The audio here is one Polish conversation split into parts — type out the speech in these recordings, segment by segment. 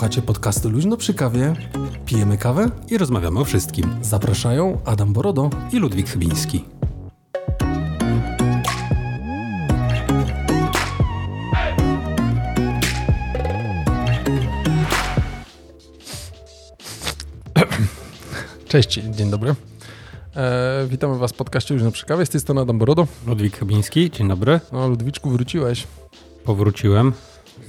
Słuchacie podcastu Luźno przy kawie, pijemy kawę i rozmawiamy o wszystkim. Zapraszają Adam Borodo i Ludwik Chybiński. Cześć, dzień dobry. E, witamy Was w podcaście Luźno przy kawie. Z tej strony Adam Borodo. Ludwik Chybiński, dzień dobry. No, Ludwiczku, wróciłeś. Powróciłem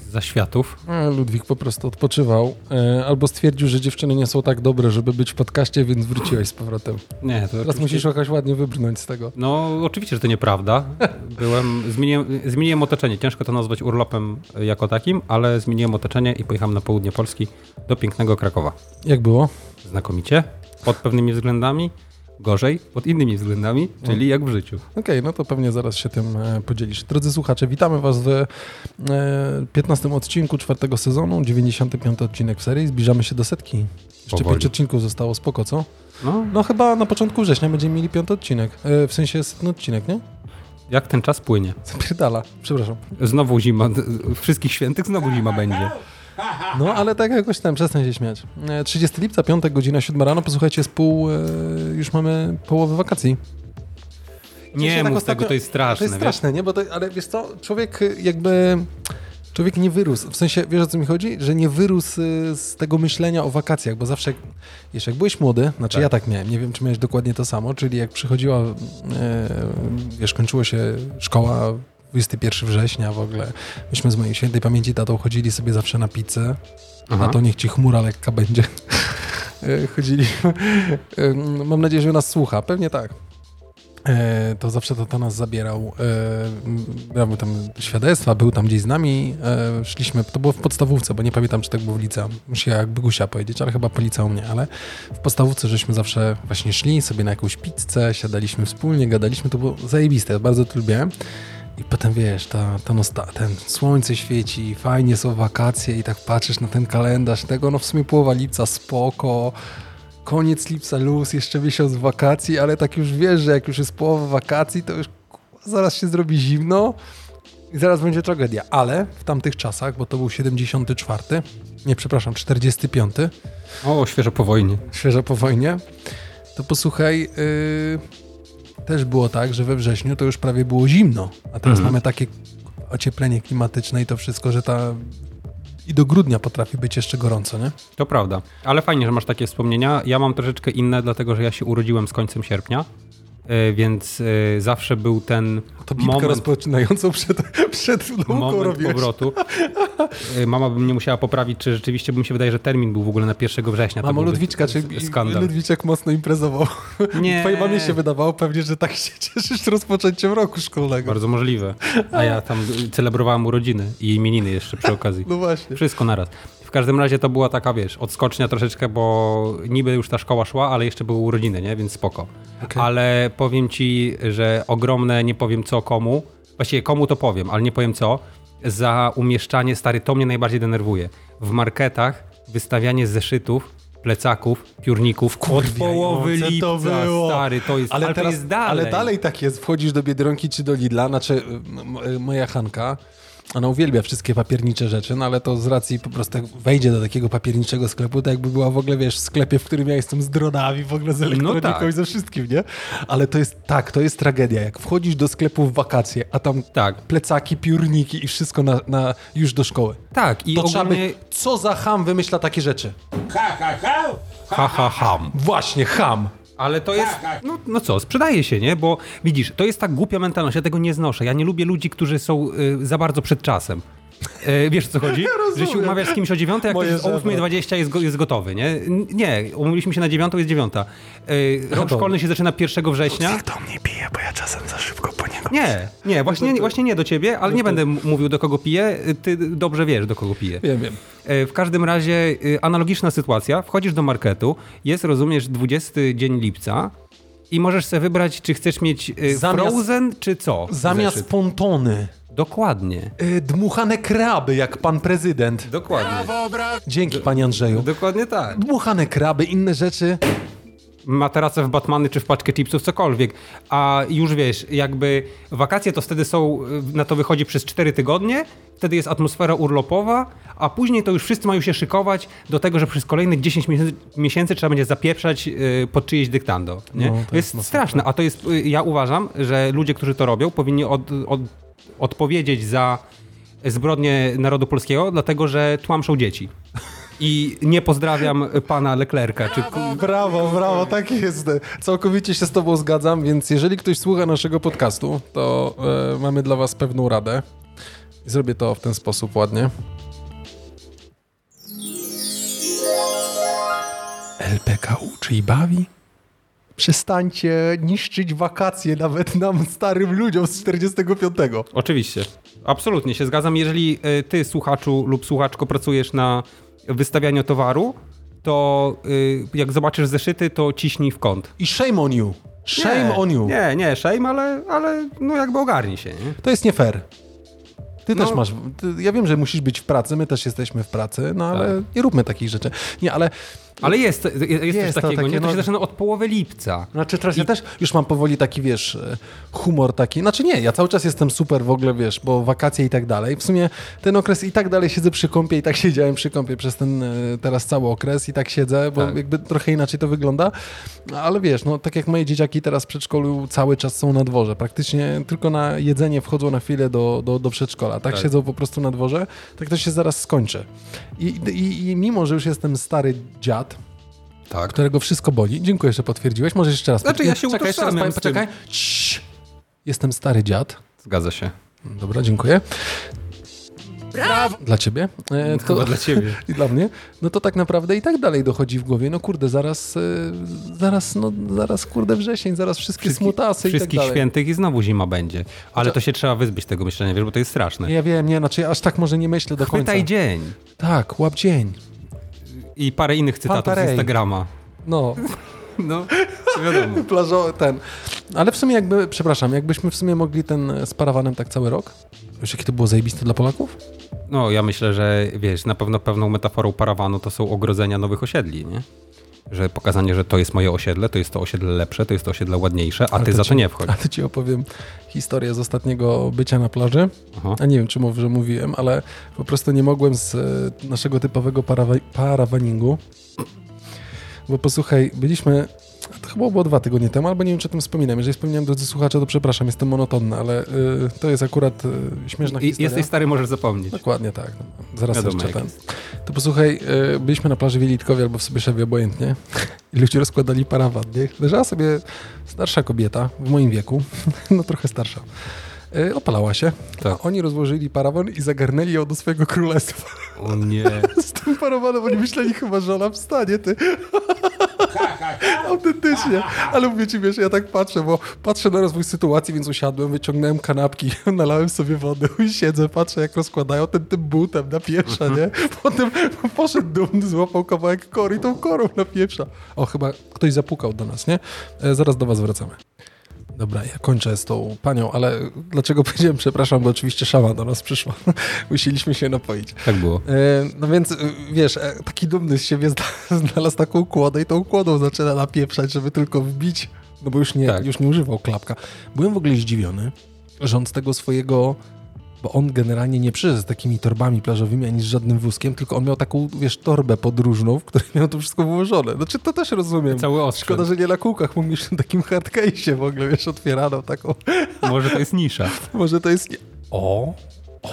za światów. Ludwik po prostu odpoczywał. E, albo stwierdził, że dziewczyny nie są tak dobre, żeby być w podcaście, więc wróciłeś z powrotem. Nie, to Teraz oczywiście... musisz jakoś ładnie wybrnąć z tego. No, oczywiście, że to nieprawda. Byłem, zmieniłem, zmieniłem otoczenie. Ciężko to nazwać urlopem jako takim, ale zmieniłem otoczenie i pojechałem na południe Polski do pięknego Krakowa. Jak było? Znakomicie. Pod pewnymi względami gorzej pod innymi względami, czyli jak w życiu. Okej, okay, no to pewnie zaraz się tym e, podzielisz. Drodzy słuchacze, witamy Was w 15 e, odcinku czwartego sezonu, 95 odcinek w serii. Zbliżamy się do setki. Jeszcze pięć odcinków zostało, spoko, co? No. no chyba na początku września będziemy mieli piąty odcinek. E, w sensie setny odcinek, nie? Jak ten czas płynie. Zapierdala, przepraszam. Znowu zima, wszystkich świętych znowu zima będzie. No, ale tak jakoś tam, przestań się śmiać. 30 e, lipca, piątek, godzina 7 rano, posłuchajcie, z pół, e, już mamy połowę wakacji. Nie mów tak tego, to jest straszne. To jest straszne, nie? Bo to, ale wiesz co, człowiek jakby... Człowiek nie wyrósł, w sensie, wiesz o co mi chodzi? Że nie wyrósł e, z tego myślenia o wakacjach, bo zawsze, jeszcze jak byłeś młody, znaczy tak. ja tak miałem, nie wiem, czy miałeś dokładnie to samo, czyli jak przychodziła, e, wiesz, kończyło się szkoła, 21 września w ogóle. Myśmy z mojej świętej pamięci tatą chodzili sobie zawsze na pizzę. Aha. Na to niech ci chmura lekka będzie. E, chodziliśmy. E, mam nadzieję, że nas słucha. Pewnie tak. E, to zawsze to, to nas zabierał. Brał tam świadectwa, był tam gdzieś z nami. Szliśmy, to było w podstawówce, bo nie pamiętam, czy tak było w liceum. Muszę jakby Gusia powiedzieć, ale chyba po liceum nie, ale w podstawówce żeśmy zawsze właśnie szli sobie na jakąś pizzę, siadaliśmy wspólnie, gadaliśmy, to było zajebiste, bardzo to lubiłem. I potem wiesz, ta, ta nosta, ten słońce świeci, fajnie są wakacje i tak patrzysz na ten kalendarz tego, no w sumie połowa lipca spoko, koniec lipca luz, jeszcze miesiąc wakacji, ale tak już wiesz, że jak już jest połowa wakacji, to już zaraz się zrobi zimno i zaraz będzie tragedia. Ale w tamtych czasach, bo to był 74, nie przepraszam, 45. O, świeżo po wojnie. Świeżo po wojnie. To posłuchaj, yy, też było tak, że we wrześniu to już prawie było zimno, a teraz mhm. mamy takie ocieplenie klimatyczne i to wszystko, że ta i do grudnia potrafi być jeszcze gorąco, nie? To prawda. Ale fajnie, że masz takie wspomnienia. Ja mam troszeczkę inne, dlatego że ja się urodziłem z końcem sierpnia. E, więc e, zawsze był ten to moment... rozpoczynającą przed, przed moment robisz. powrotu. E, mama by mnie musiała poprawić, czy rzeczywiście, bym się wydaje, że termin był w ogóle na 1 września. Mamo Ludwiczka, czy skandal. Ludwiczek mocno imprezował? Nie. Twojej mamie się wydawało pewnie, że tak się cieszysz rozpoczęciem roku szkolnego. Bardzo możliwe. A ja tam celebrowałem urodziny i imieniny jeszcze przy okazji. No właśnie. Wszystko naraz. W każdym razie to była taka, wiesz, odskocznia troszeczkę, bo niby już ta szkoła szła, ale jeszcze były urodziny, nie? Więc spoko. Okay. Ale powiem ci, że ogromne, nie powiem co komu, właściwie komu to powiem, ale nie powiem co, za umieszczanie, stary, to mnie najbardziej denerwuje. W marketach wystawianie zeszytów plecaków, piórników od połowy lipca, to było. stary, to jest, ale, ale teraz, jest dalej. Ale dalej tak jest, wchodzisz do Biedronki czy do Lidla, znaczy moja Hanka, ona uwielbia wszystkie papiernicze rzeczy, no ale to z racji po prostu jak wejdzie do takiego papierniczego sklepu, to jakby była w ogóle, wiesz, w sklepie, w którym ja jestem z dronami, w ogóle z elektroniką no tak. i ze wszystkim, nie? Ale to jest, tak, to jest tragedia. Jak wchodzisz do sklepu w wakacje, a tam tak. plecaki, piórniki i wszystko na, na już do szkoły. Tak. I to ogólnie... By, co za ham wymyśla takie rzeczy? Ha, ha, ha. Ha, ha, ham. Właśnie, ham. Ale to jest, no, no co, sprzedaje się, nie? Bo widzisz, to jest tak głupia mentalność, ja tego nie znoszę. Ja nie lubię ludzi, którzy są y, za bardzo przed czasem. E, wiesz o co chodzi? Ja że się umawiasz z kimś o dziewiątej, jak Moje ktoś o 8.20 jest, jest gotowy, nie? Nie, umówiliśmy się na dziewiątą, jest dziewiąta. E, rok szkolny się zaczyna 1 września. Nikt do mnie pije, bo ja czasem za szybko po niego Nie, nie, właśnie, właśnie nie do ciebie, ale nie będę mówił do kogo piję. Ty dobrze wiesz, do kogo piję. Wiem, wiem. E, w każdym razie y, analogiczna sytuacja. Wchodzisz do marketu, jest, rozumiesz, 20 dzień lipca, i możesz sobie wybrać, czy chcesz mieć y, zamiast, Frozen, czy co? Zamiast zeszyt. pontony. Dokładnie. Yy, dmuchane kraby, jak pan prezydent. Dokładnie. Dzięki, panie Andrzeju. Dokładnie tak. Dmuchane kraby, inne rzeczy. materace w Batmany czy w paczkę chipsów, cokolwiek. A już wiesz, jakby wakacje to wtedy są, na to wychodzi przez 4 tygodnie, wtedy jest atmosfera urlopowa, a później to już wszyscy mają się szykować do tego, że przez kolejnych 10 miesięcy, miesięcy trzeba będzie zapieprzać y, pod czyjeś dyktando. Nie? No, to to jest jest straszne, a to jest, y, ja uważam, że ludzie, którzy to robią, powinni od, od, odpowiedzieć za zbrodnie narodu polskiego, dlatego że tłamszą dzieci. I nie pozdrawiam pana Leclerca. Czy... Brawo, brawo, tak jest. Całkowicie się z tobą zgadzam, więc jeżeli ktoś słucha naszego podcastu, to e, mamy dla was pewną radę. Zrobię to w ten sposób ładnie. LPK uczy i bawi? Przestańcie niszczyć wakacje nawet nam, starym ludziom z 45. Oczywiście. Absolutnie się zgadzam. Jeżeli y, ty, słuchaczu lub słuchaczko, pracujesz na wystawianiu towaru, to y, jak zobaczysz zeszyty, to ciśnij w kąt. I shame on you. Shame nie, on you. Nie, nie, shame, ale, ale no jakby ogarnij się, nie? To jest nie fair. Ty No. też masz. Ty, ja wiem, że musisz być w pracy, my też jesteśmy w pracy, no ale Tak. nie róbmy takich rzeczy. Nie, ale. Ale jest, jest, jest Jest coś takiego, takie, nie? To no- się zaczyna od połowy lipca. Znaczy, teraz ja też już mam powoli taki, wiesz, e, humor taki. Znaczy nie, ja cały czas jestem super w ogóle, wiesz, bo wakacje i tak dalej. W sumie ten okres i tak dalej siedzę przy kąpie i tak siedziałem przy kąpie przez ten e, teraz cały okres i tak siedzę, bo Tak. jakby trochę inaczej to wygląda. Ale wiesz, no tak jak moje dzieciaki teraz w przedszkolu cały czas są na dworze. Praktycznie tylko na jedzenie wchodzą na chwilę do, do, do przedszkola. Tak, Tak. siedzą po prostu na dworze, tak to się zaraz skończy. I, i, I mimo, że już jestem stary dziad, Tak. którego wszystko boli. Dziękuję, że potwierdziłeś. Możesz jeszcze raz. Znaczy, ja się Czekaj, jeszcze raz, poczekaj. Cii. Jestem stary dziad. Zgadza się. Dobra, dziękuję. Brawo! Dla ciebie. E, to, Chyba dla ciebie. I dla mnie. No to tak naprawdę i tak dalej dochodzi w głowie. No kurde, zaraz, e, zaraz, no zaraz, kurde, wrzesień, zaraz wszystkie Wszystki- smutasy i tak Wszystkich dalej. świętych i znowu zima będzie. Ale to się trzeba wyzbyć tego myślenia, wiesz, bo to jest straszne. Ja wiem, nie, znaczy aż tak może nie myślę do końca. Chwytaj dzień. Tak, łap dzień. I parę innych cytatów z. Instagrama. No, No, wiadomo. plażowy ten. Ale w sumie jakby, przepraszam, jakbyśmy w sumie mogli ten z parawanem tak cały rok? Wiesz, jakie to było zajebiste dla Polaków? No, ja myślę, że wiesz, na pewno pewną metaforą parawanu to są ogrodzenia nowych osiedli, nie? Że pokazanie, że to jest moje osiedle, to jest to osiedle lepsze, to jest to osiedle ładniejsze, a Ale ty za ci- to nie wchodź. Ale ci opowiem historię z ostatniego bycia na plaży. Aha. A nie wiem, czy może mówiłem, ale po prostu nie mogłem z e, naszego typowego parawa parawaningu. Bo posłuchaj, byliśmy. To chyba było dwa tygodnie temu, albo nie wiem, czy o tym wspominam. Jeżeli wspomniałem, drodzy słuchacze, to przepraszam, jestem monotonny, ale y, to jest akurat y, śmieszna I, historia. jesteś stary, możesz zapomnieć. Dokładnie tak. No, zaraz Wiadomo, jeszcze ten. To posłuchaj, y, byliśmy na plaży Wielitkowie albo w Sobieszewie, obojętnie. I ludzie rozkładali parawan, nie? Leżała sobie starsza kobieta w moim wieku, no trochę starsza. Y, opalała się, Tak. a oni rozłożyli parawan i zagarnęli ją do swojego królestwa. O nie. Z tym parawanem oni myśleli chyba, że ona wstanie, ty. Autentycznie. Ale mówię ci, wiesz, ja tak patrzę, bo patrzę na rozwój sytuacji, więc usiadłem, wyciągnąłem kanapki, nalałem sobie wodę i siedzę, patrzę jak rozkładają ten tym butem na pieprza, nie? Potem poszedł dumny, złapał kawałek kory i tą korą na pieprza. O, chyba ktoś zapukał do nas, nie? E, zaraz do was wracamy. Dobra, ja kończę z tą panią, ale dlaczego powiedziałem przepraszam, bo oczywiście szama do nas przyszła. Musieliśmy się napoić. Tak było. E, No więc, e, wiesz, e, taki dumny z siebie zna- znalazł taką kłodę i tą kłodą zaczyna napieprzać, żeby tylko wbić, no bo już nie, Tak. już nie używał klapka. Byłem w ogóle zdziwiony, że on z tego swojego, bo on generalnie nie przyszedł z takimi torbami plażowymi, ani z żadnym wózkiem, tylko on miał taką, wiesz, torbę podróżną, w której miał to wszystko wyłożone. Znaczy, to też rozumiem. Cały osprzęt. Szkoda, że nie na kółkach, mieć w takim hardcase'ie w ogóle, wiesz, otwieraną taką. Może to jest nisza. Może to jest... O!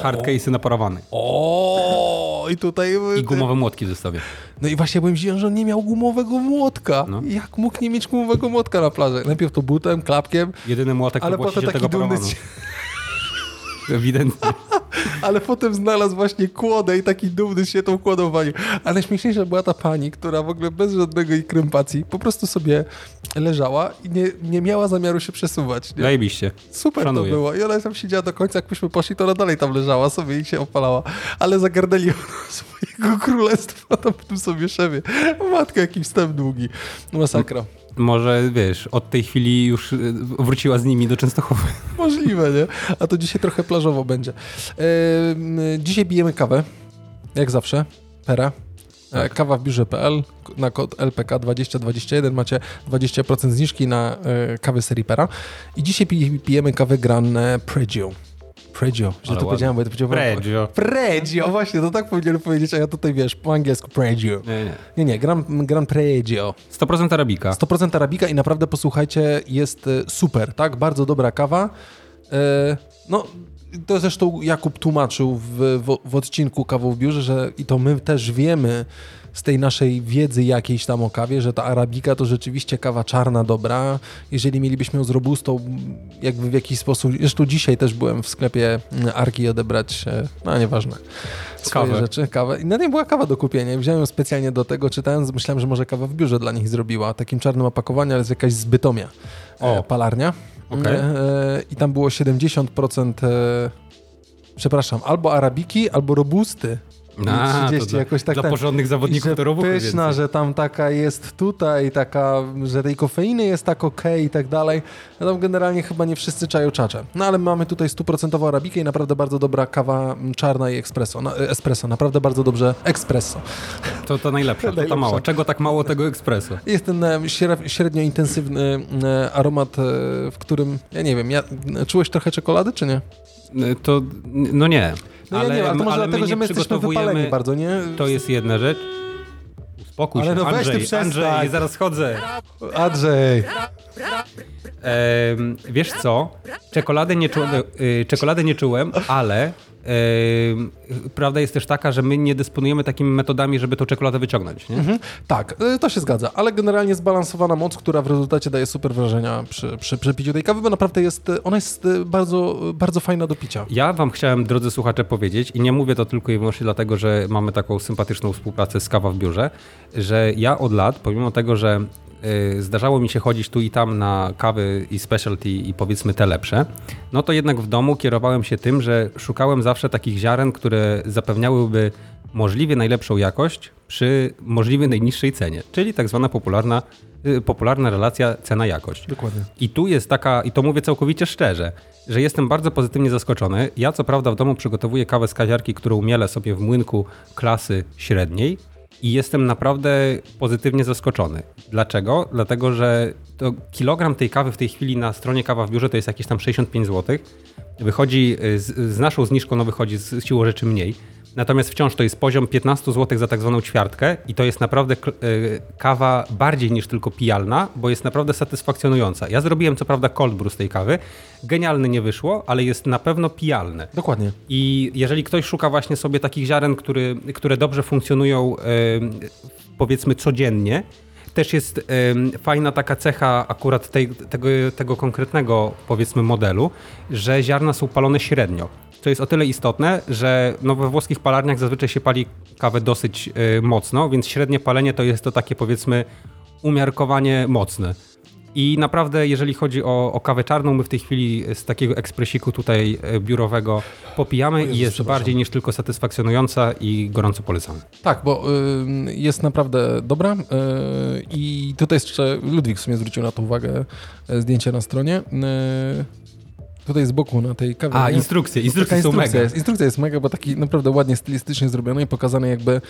Hardcase'y naparowane. O! I tutaj... I gumowe młotki w zestawie. No i właśnie byłem zdziwiony, że on nie miał gumowego młotka. No. Jak mógł nie mieć gumowego młotka na plaży? Najpierw to butem, klapkiem, Jedyny młotek ale to potem taki tego dumny. Ewidentnie. ale potem znalazł właśnie kłodę i taki dumny się tą kłodą walił. Ale najśmieszniejsza była ta pani, która w ogóle bez żadnego jej krępacji po prostu sobie leżała i nie, nie miała zamiaru się przesuwać. Nie? Zajebiście. Super Szanuję. to było. I ona tam siedziała do końca, jak myśmy poszli, to ona dalej tam leżała sobie i się opalała. Ale zagarnęli swojego królestwa tam w tym sobie szewie. Matka, jaki wstęp długi. Masakra. Może, wiesz, od tej chwili już y, wróciła z nimi do Częstochowy. Możliwe, nie? A to dzisiaj trochę plażowo będzie. Ehm, dzisiaj bijemy kawę, jak zawsze. Pera. Tak. Kawa w biurze.pl na kod LPK 2021 macie 20% zniżki na e, kawę serii Pera. I dzisiaj pijemy kawę Granne Pregio. Pregio, że to powiedziałem, bo ja to powiedziałem. Pregio. Pregio, właśnie, to tak powinienem powiedzieć, a ja tutaj wiesz, po angielsku Pregio. Nie, nie. Nie, nie, Gran, Gran Pregio. 100% arabika. 100% arabika i naprawdę posłuchajcie, jest e, super, tak? Bardzo dobra kawa. E, no, to zresztą Jakub tłumaczył w, w, w odcinku Kawu w biurze, że i to my też wiemy z tej naszej wiedzy jakiejś tam o kawie, że ta arabika to rzeczywiście kawa czarna dobra. Jeżeli mielibyśmy ją z robustą, jakby w jakiś sposób, zresztą dzisiaj też byłem w sklepie Arki odebrać, e, no nieważne, swoje kawę. rzeczy, kawę. I na niej była kawa do kupienia. Wziąłem ją specjalnie do tego, czytając, myślałem, że może kawa w biurze dla nich zrobiła. Takim czarnym opakowaniu, ale jest jakaś zbytomia. O. Palarnia. Okay. E, I tam było 70%, e, przepraszam, albo arabiki, albo robusty. A, 30, jakoś tak. Dla ten, porządnych zawodników to robu pyszna, więcej. że tam taka jest tutaj, taka, że tej kofeiny jest tak okej okay i tak dalej. No tam generalnie chyba nie wszyscy czają czacze. No ale mamy tutaj stuprocentową arabikę i naprawdę bardzo dobra kawa czarna i espresso. No, espresso, naprawdę bardzo dobrze espresso. To to najlepsze, to, to mało. Czego tak mało tego espresso? Jest ten e, średnio intensywny e, aromat, e, w którym, ja nie wiem, ja, czułeś trochę czekolady, czy nie? To, no nie. No ale, ja nie, ale to może ale dlatego, że my jesteśmy wypaleni bardzo, nie? To jest jedna rzecz. Uspokój ale się, no Andrzej, Andrzej, zaraz chodzę. Andrzej. E, wiesz co? Czekoladę nie, czu, y, czekoladę nie czułem, ale prawda jest też taka, że my nie dysponujemy takimi metodami, żeby tą czekoladę wyciągnąć. Nie? Mhm. Tak, y, to się zgadza, ale generalnie zbalansowana moc, która w rezultacie daje super wrażenia przy, przy, przy piciu tej kawy, bo naprawdę jest, ona jest y, bardzo, bardzo fajna do picia. Ja wam chciałem, drodzy słuchacze, powiedzieć i nie mówię to tylko i wyłącznie dlatego, że mamy taką sympatyczną współpracę z Kawa w biurze, że ja od lat, pomimo tego, że Y, zdarzało mi się chodzić tu i tam na kawy i specialty i powiedzmy te lepsze, no to jednak w domu kierowałem się tym, że szukałem zawsze takich ziaren, które zapewniałyby możliwie najlepszą jakość przy możliwie najniższej cenie, czyli tak zwana popularna, y, popularna relacja cena-jakość. Dokładnie. I tu jest taka, i to mówię całkowicie szczerze, że jestem bardzo pozytywnie zaskoczony. Ja co prawda w domu przygotowuję kawę z kawiarki, którą mielę sobie w młynku klasy średniej, i jestem naprawdę pozytywnie zaskoczony. Dlaczego? Dlatego, że to kilogram tej kawy w tej chwili na stronie kawa w biurze to jest jakieś tam 65 zł. Wychodzi z, z naszą zniżką, no wychodzi z siłą rzeczy mniej. Natomiast wciąż to jest poziom 15 zł za tak zwaną ćwiartkę i to jest naprawdę e, kawa bardziej niż tylko pijalna, bo jest naprawdę satysfakcjonująca. Ja zrobiłem co prawda cold brew z tej kawy. Genialny nie wyszło, ale jest na pewno pijalne. Dokładnie. I jeżeli ktoś szuka właśnie sobie takich ziaren, który, które dobrze funkcjonują powiedzmy codziennie, też jest fajna taka cecha akurat tej, tego, tego konkretnego powiedzmy modelu, że ziarna są palone średnio. To jest o tyle istotne, że no we włoskich palarniach zazwyczaj się pali kawę dosyć y, mocno, więc średnie palenie to jest to takie powiedzmy umiarkowanie mocne. I naprawdę, jeżeli chodzi o, o kawę czarną, my w tej chwili z takiego ekspresiku tutaj e, biurowego popijamy Jezus, i jest bardziej niż tylko satysfakcjonująca i gorąco polecamy. Tak, bo y, jest naprawdę dobra y, i tutaj jeszcze Ludwik w sumie zwrócił na to uwagę, e, zdjęcie na stronie. Y, tutaj z boku na tej kawie. A, instrukcje, instrukcje są instrukcja mega. Jest, instrukcja jest mega, bo taki naprawdę ładnie stylistycznie zrobione i pokazane jakby,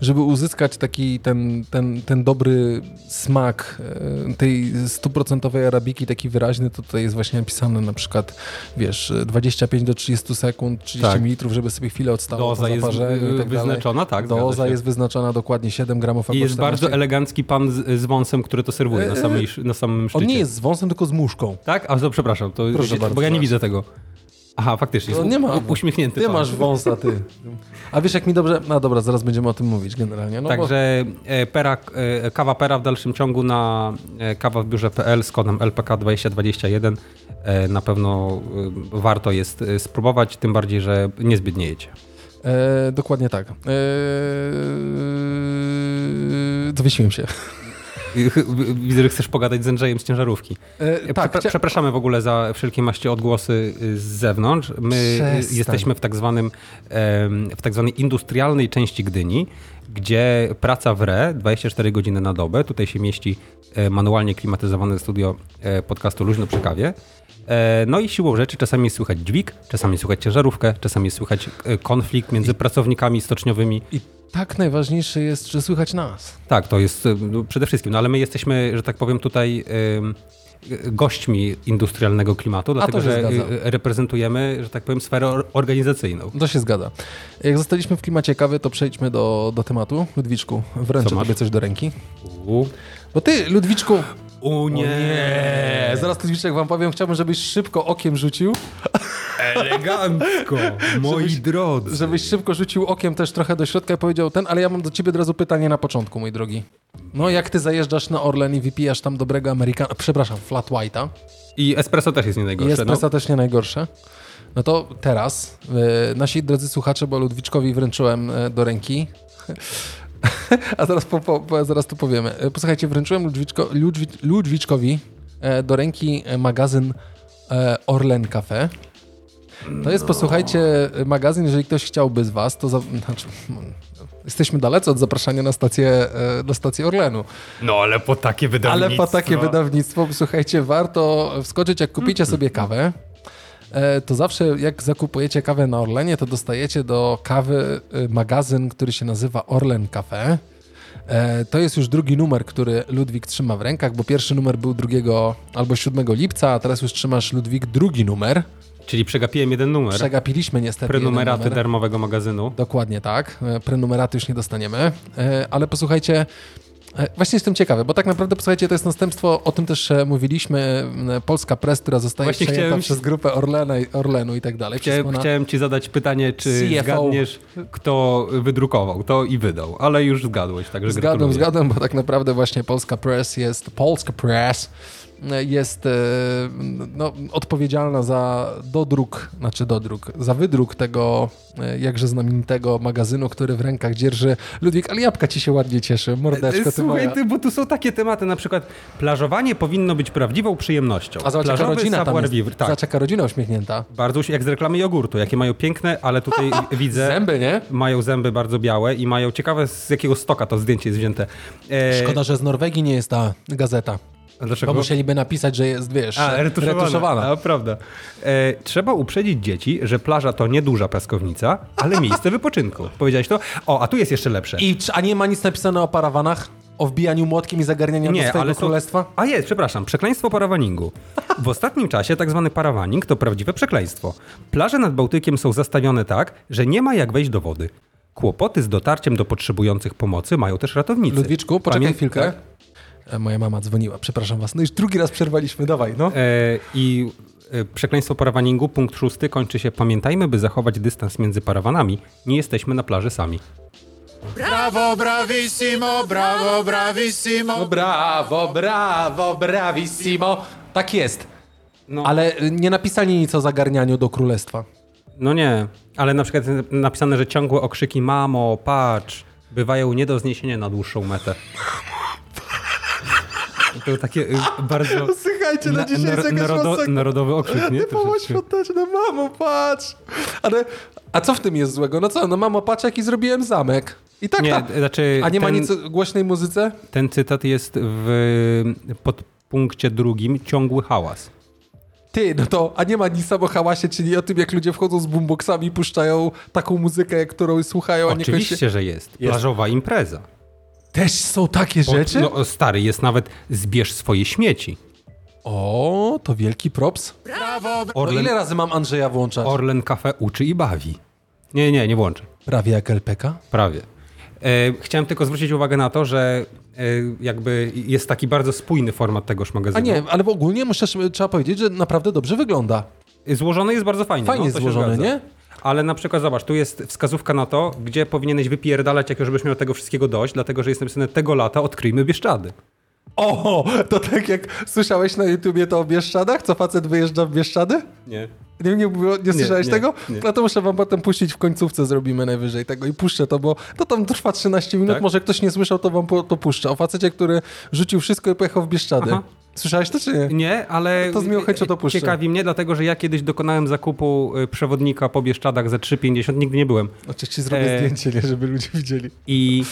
żeby uzyskać taki ten, ten, ten dobry smak e, tej stuprocentowej arabiki, taki wyraźny, to tutaj jest właśnie napisane na przykład, wiesz, 25 do 30 sekund, 30 tak. ml, żeby sobie chwilę odstało Doza jest tak wyznaczona, tak. Doza jest wyznaczona dokładnie 7 gramów. I jest 14. bardzo elegancki pan z, z wąsem, który to serwuje na, e, samej, na samym szczycie. On nie jest z wąsem, tylko z muszką. Tak? A to przepraszam, to, Proszę bardzo, bo ja nie widzę tego. Aha, faktycznie. No, nie ma, uśmiechnięty. Nie masz wąsa, ty. A wiesz, jak mi dobrze... No dobra, zaraz będziemy o tym mówić generalnie. No Także bo... E, pera, e, kawa Pera w dalszym ciągu na e, kawa w biurze.pl z kodem LPK2021 na pewno warto jest spróbować, tym bardziej, że nie zbiedniejecie. E, dokładnie tak. E, Zawiesiłem się. Widzę, że chcesz pogadać z Andrzejem z ciężarówki. E, tak, Przepra przepraszamy w ogóle za wszelkie maście odgłosy y, z zewnątrz. My Przestań. jesteśmy w tak, zwanym, w tak zwanej industrialnej części Gdyni, gdzie praca w RE 24 godziny na dobę. Tutaj się mieści e, manualnie klimatyzowane studio e, podcastu Luźno przy kawie. E, No i siłą rzeczy czasami słychać dźwig, czasami słychać ciężarówkę, czasami słychać e, konflikt między pracownikami stoczniowymi. I tak najważniejsze jest, że słychać nas. Tak, to jest e, no, przede wszystkim, no ale my jesteśmy, że tak powiem, tutaj gośćmi industrialnego klimatu, dlatego że zgadza. reprezentujemy, że tak powiem, sferę or- organizacyjną. To się zgadza. Jak zostaliśmy w klimacie kawy, to przejdźmy do, do tematu. Ludwiczku, wręczę Co masz? tobie coś do ręki. U, Bo ty, Ludwiczku... U nie. nie! Zaraz Ludwiczek wam powiem, chciałbym, żebyś szybko okiem rzucił, Elegancko, moi Żebyś- drodzy. żebyś szybko rzucił okiem też trochę do środka i powiedział ten, ale ja mam do ciebie od razu pytanie na początku, mój drogi. No, jak ty zajeżdżasz na Orlen i wypijasz tam dobrego Amerykana, przepraszam, flat white'a, I espresso też jest nie i najgorsze. espresso no. też nie najgorsze, no to teraz, y, nasi drodzy słuchacze, bo Ludwiczkowi wręczyłem y, do ręki, a zaraz, po, po, zaraz tu powiemy. Y, Posłuchajcie, wręczyłem Ludwiczko, Ludwi, Ludwiczkowi e, do ręki e, magazyn e, Orlen Cafe. To jest, posłuchajcie, magazyn, jeżeli ktoś chciałby z was, to za, znaczy, jesteśmy dalece od zapraszania na stację, e, na stację Orlenu. no ale po takie wydawnictwo. Ale po takie wydawnictwo, słuchajcie, warto wskoczyć, jak kupicie sobie kawę, e, to zawsze jak zakupujecie kawę na Orlenie, to dostajecie do kawy e, magazyn, który się nazywa Orlen Cafe. E, To jest już drugi numer, który Ludwik trzyma w rękach, bo pierwszy numer był 2 albo 7 lipca, a teraz już trzymasz Ludwik drugi numer. Czyli przegapiłem jeden numer. Przegapiliśmy niestety jeden Prenumeraty numer. darmowego magazynu. Dokładnie tak. E, Prenumeraty już nie dostaniemy. E, Ale posłuchajcie, e, właśnie jestem ciekawy, bo tak naprawdę, posłuchajcie, to jest następstwo, o tym też e, mówiliśmy, m, Polska Press, która zostaje Właśnie przejęta chciałem- przez grupę Orlena, Orlenu i tak dalej. Chciałem, na- chciałem ci zadać pytanie, czy CFO. zgadniesz, kto wydrukował to i wydał, ale już zgadłeś, także Zgadłem, gratuluję. zgadłem, bo tak naprawdę właśnie Polska Press jest, Polska Press e, jest e, no, odpowiedzialna za dodruk, znaczy dodruk, za wydruk tego e, jakże znamienitego magazynu, który w rękach dzierży Ludwik, ale jabłka ci się ładnie cieszy, mordeczko ty Słuchaj, moja. ty, bo tu są takie tematy, na przykład plażowanie powinno być prawdziwą przyjemnością. A zobacz, jaka rodzina tam jest. vivre, tak. Zobacz, jaka rodzina uśmiechnięta. Bardzo jak z reklamy jogurtu, jakie mają piękne, ale tutaj widzę... Zęby, nie? Mają zęby bardzo białe i mają ciekawe z jakiego stoka to zdjęcie jest wzięte. E, Szkoda, że z Norwegii nie jest ta gazeta. A Dlaczego? Bo musieliby napisać, że jest, wiesz, A, retuszowana. retuszowana. A, prawda. E, trzeba uprzedzić dzieci, że plaża to nie duża piaskownica, ale miejsce wypoczynku. Powiedziałeś to? O, a tu jest jeszcze lepsze. I, a nie ma nic napisane o parawanach? O wbijaniu młotkiem i zagarnianiu do swojego są- królestwa? A jest, przepraszam, przekleństwo parawaningu. W ostatnim czasie tak zwany parawaning to prawdziwe przekleństwo. Plaże nad Bałtykiem są zastawione tak, że nie ma jak wejść do wody. Kłopoty z dotarciem do potrzebujących pomocy mają też ratownicy. Ludwiczku, poczekaj Pamię- chwilkę. tak? E, Moja mama dzwoniła, przepraszam was. No już drugi raz przerwaliśmy, dawaj, no. E, I e, przekleństwo parawaningu, punkt szósty, kończy się pamiętajmy, by zachować dystans między parawanami. Nie jesteśmy na plaży sami. Bravo, bravissimo, bravo, bravissimo. No brawo, brawo, bravissimo. Tak jest. No. Ale nie napisali nic o zagarnianiu do królestwa. No nie, ale na przykład jest napisane, że ciągłe okrzyki mamo, patrz, bywają nie do zniesienia na dłuższą metę. To takie y, bardzo Słuchajcie, na, nar- narodo, narodowy okrzyk, nie? Typowo Troszeczkę. świąteczne, mamo, patrz. Ale, a co w tym jest złego? No co, no mamo, patrz jaki zrobiłem zamek. I tak, Nie, tak. znaczy A nie ma ten, nic o głośnej muzyce? ten cytat jest w podpunkcie drugim, ciągły hałas. Ty, no to, a nie ma nic o hałasie, czyli o tym, jak ludzie wchodzą z boomboxami i puszczają taką muzykę, którą słuchają, a nie Oczywiście, że jest. Plażowa impreza. Też są takie Od- rzeczy? No, stary, jest nawet zbierz swoje śmieci. O, to wielki props. Bravo, O Orlen, ile razy mam Andrzeja włączać? Orlen Cafe uczy i bawi. Nie, nie, nie włączę. Prawie jak LPK. Prawie. E, chciałem tylko zwrócić uwagę na to, że e, jakby jest taki bardzo spójny format tegoż A magazynu. nie, ale ogólnie muszę, trzeba powiedzieć, że naprawdę dobrze wygląda. Złożony jest bardzo fajnie. Fajnie no, złożony, nie? Ale na przykład zobacz, tu jest wskazówka na to, gdzie powinieneś wypierdalać, jak już byś miał tego wszystkiego dość, dlatego że jest napisane tego lata odkryjmy Bieszczady. O, to tak jak słyszałeś na YouTubie to o Bieszczadach, co facet wyjeżdża w Bieszczady? Nie. Nie, nie, nie słyszałeś nie, tego? nie. No to muszę wam potem puścić w końcówce, zrobimy najwyżej tego i puszczę to, bo to tam trwa 13 minut, Tak? może ktoś nie słyszał, to wam po, to puszczę. O facecie, który rzucił wszystko i pojechał w Bieszczady. Aha. Słyszałeś to czy nie? Nie, ale To z miłą chęcią to puszczę. ciekawi mnie, dlatego że ja kiedyś dokonałem zakupu y, przewodnika po Bieszczadach za 3,50, nigdy nie byłem. Oczywiście zrobię E, zdjęcie, nie, żeby ludzie widzieli. I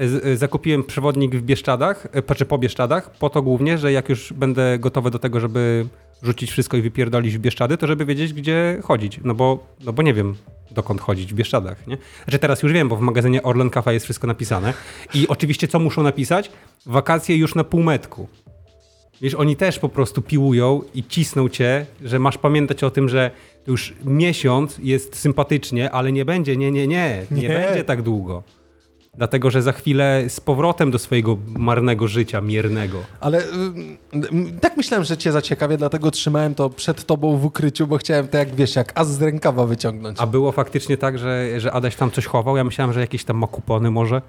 z, y, zakupiłem przewodnik w Bieszczadach, y, znaczy po Bieszczadach, po to głównie, że jak już będę gotowy do tego, żeby rzucić wszystko i wypierdolić w Bieszczady, to żeby wiedzieć, gdzie chodzić. No bo, no bo nie wiem, dokąd chodzić w Bieszczadach, nie? Znaczy teraz już wiem, bo w magazynie Orlen Cafe jest wszystko napisane. I oczywiście co muszą napisać? Wakacje już na półmetku. Wiesz, oni też po prostu piłują i cisną cię, że masz pamiętać o tym, że to już miesiąc jest sympatycznie, ale nie będzie, nie, nie, nie, nie, Nie. będzie tak długo. Dlatego, że za chwilę z powrotem do swojego marnego życia, miernego. Ale y, tak myślałem, że cię zaciekawię, dlatego trzymałem to przed tobą w ukryciu, bo chciałem to jak wiesz, jak as z rękawa wyciągnąć. A było faktycznie tak, że, że Adaś tam coś chował? Ja myślałem, że jakieś tam ma kupony może.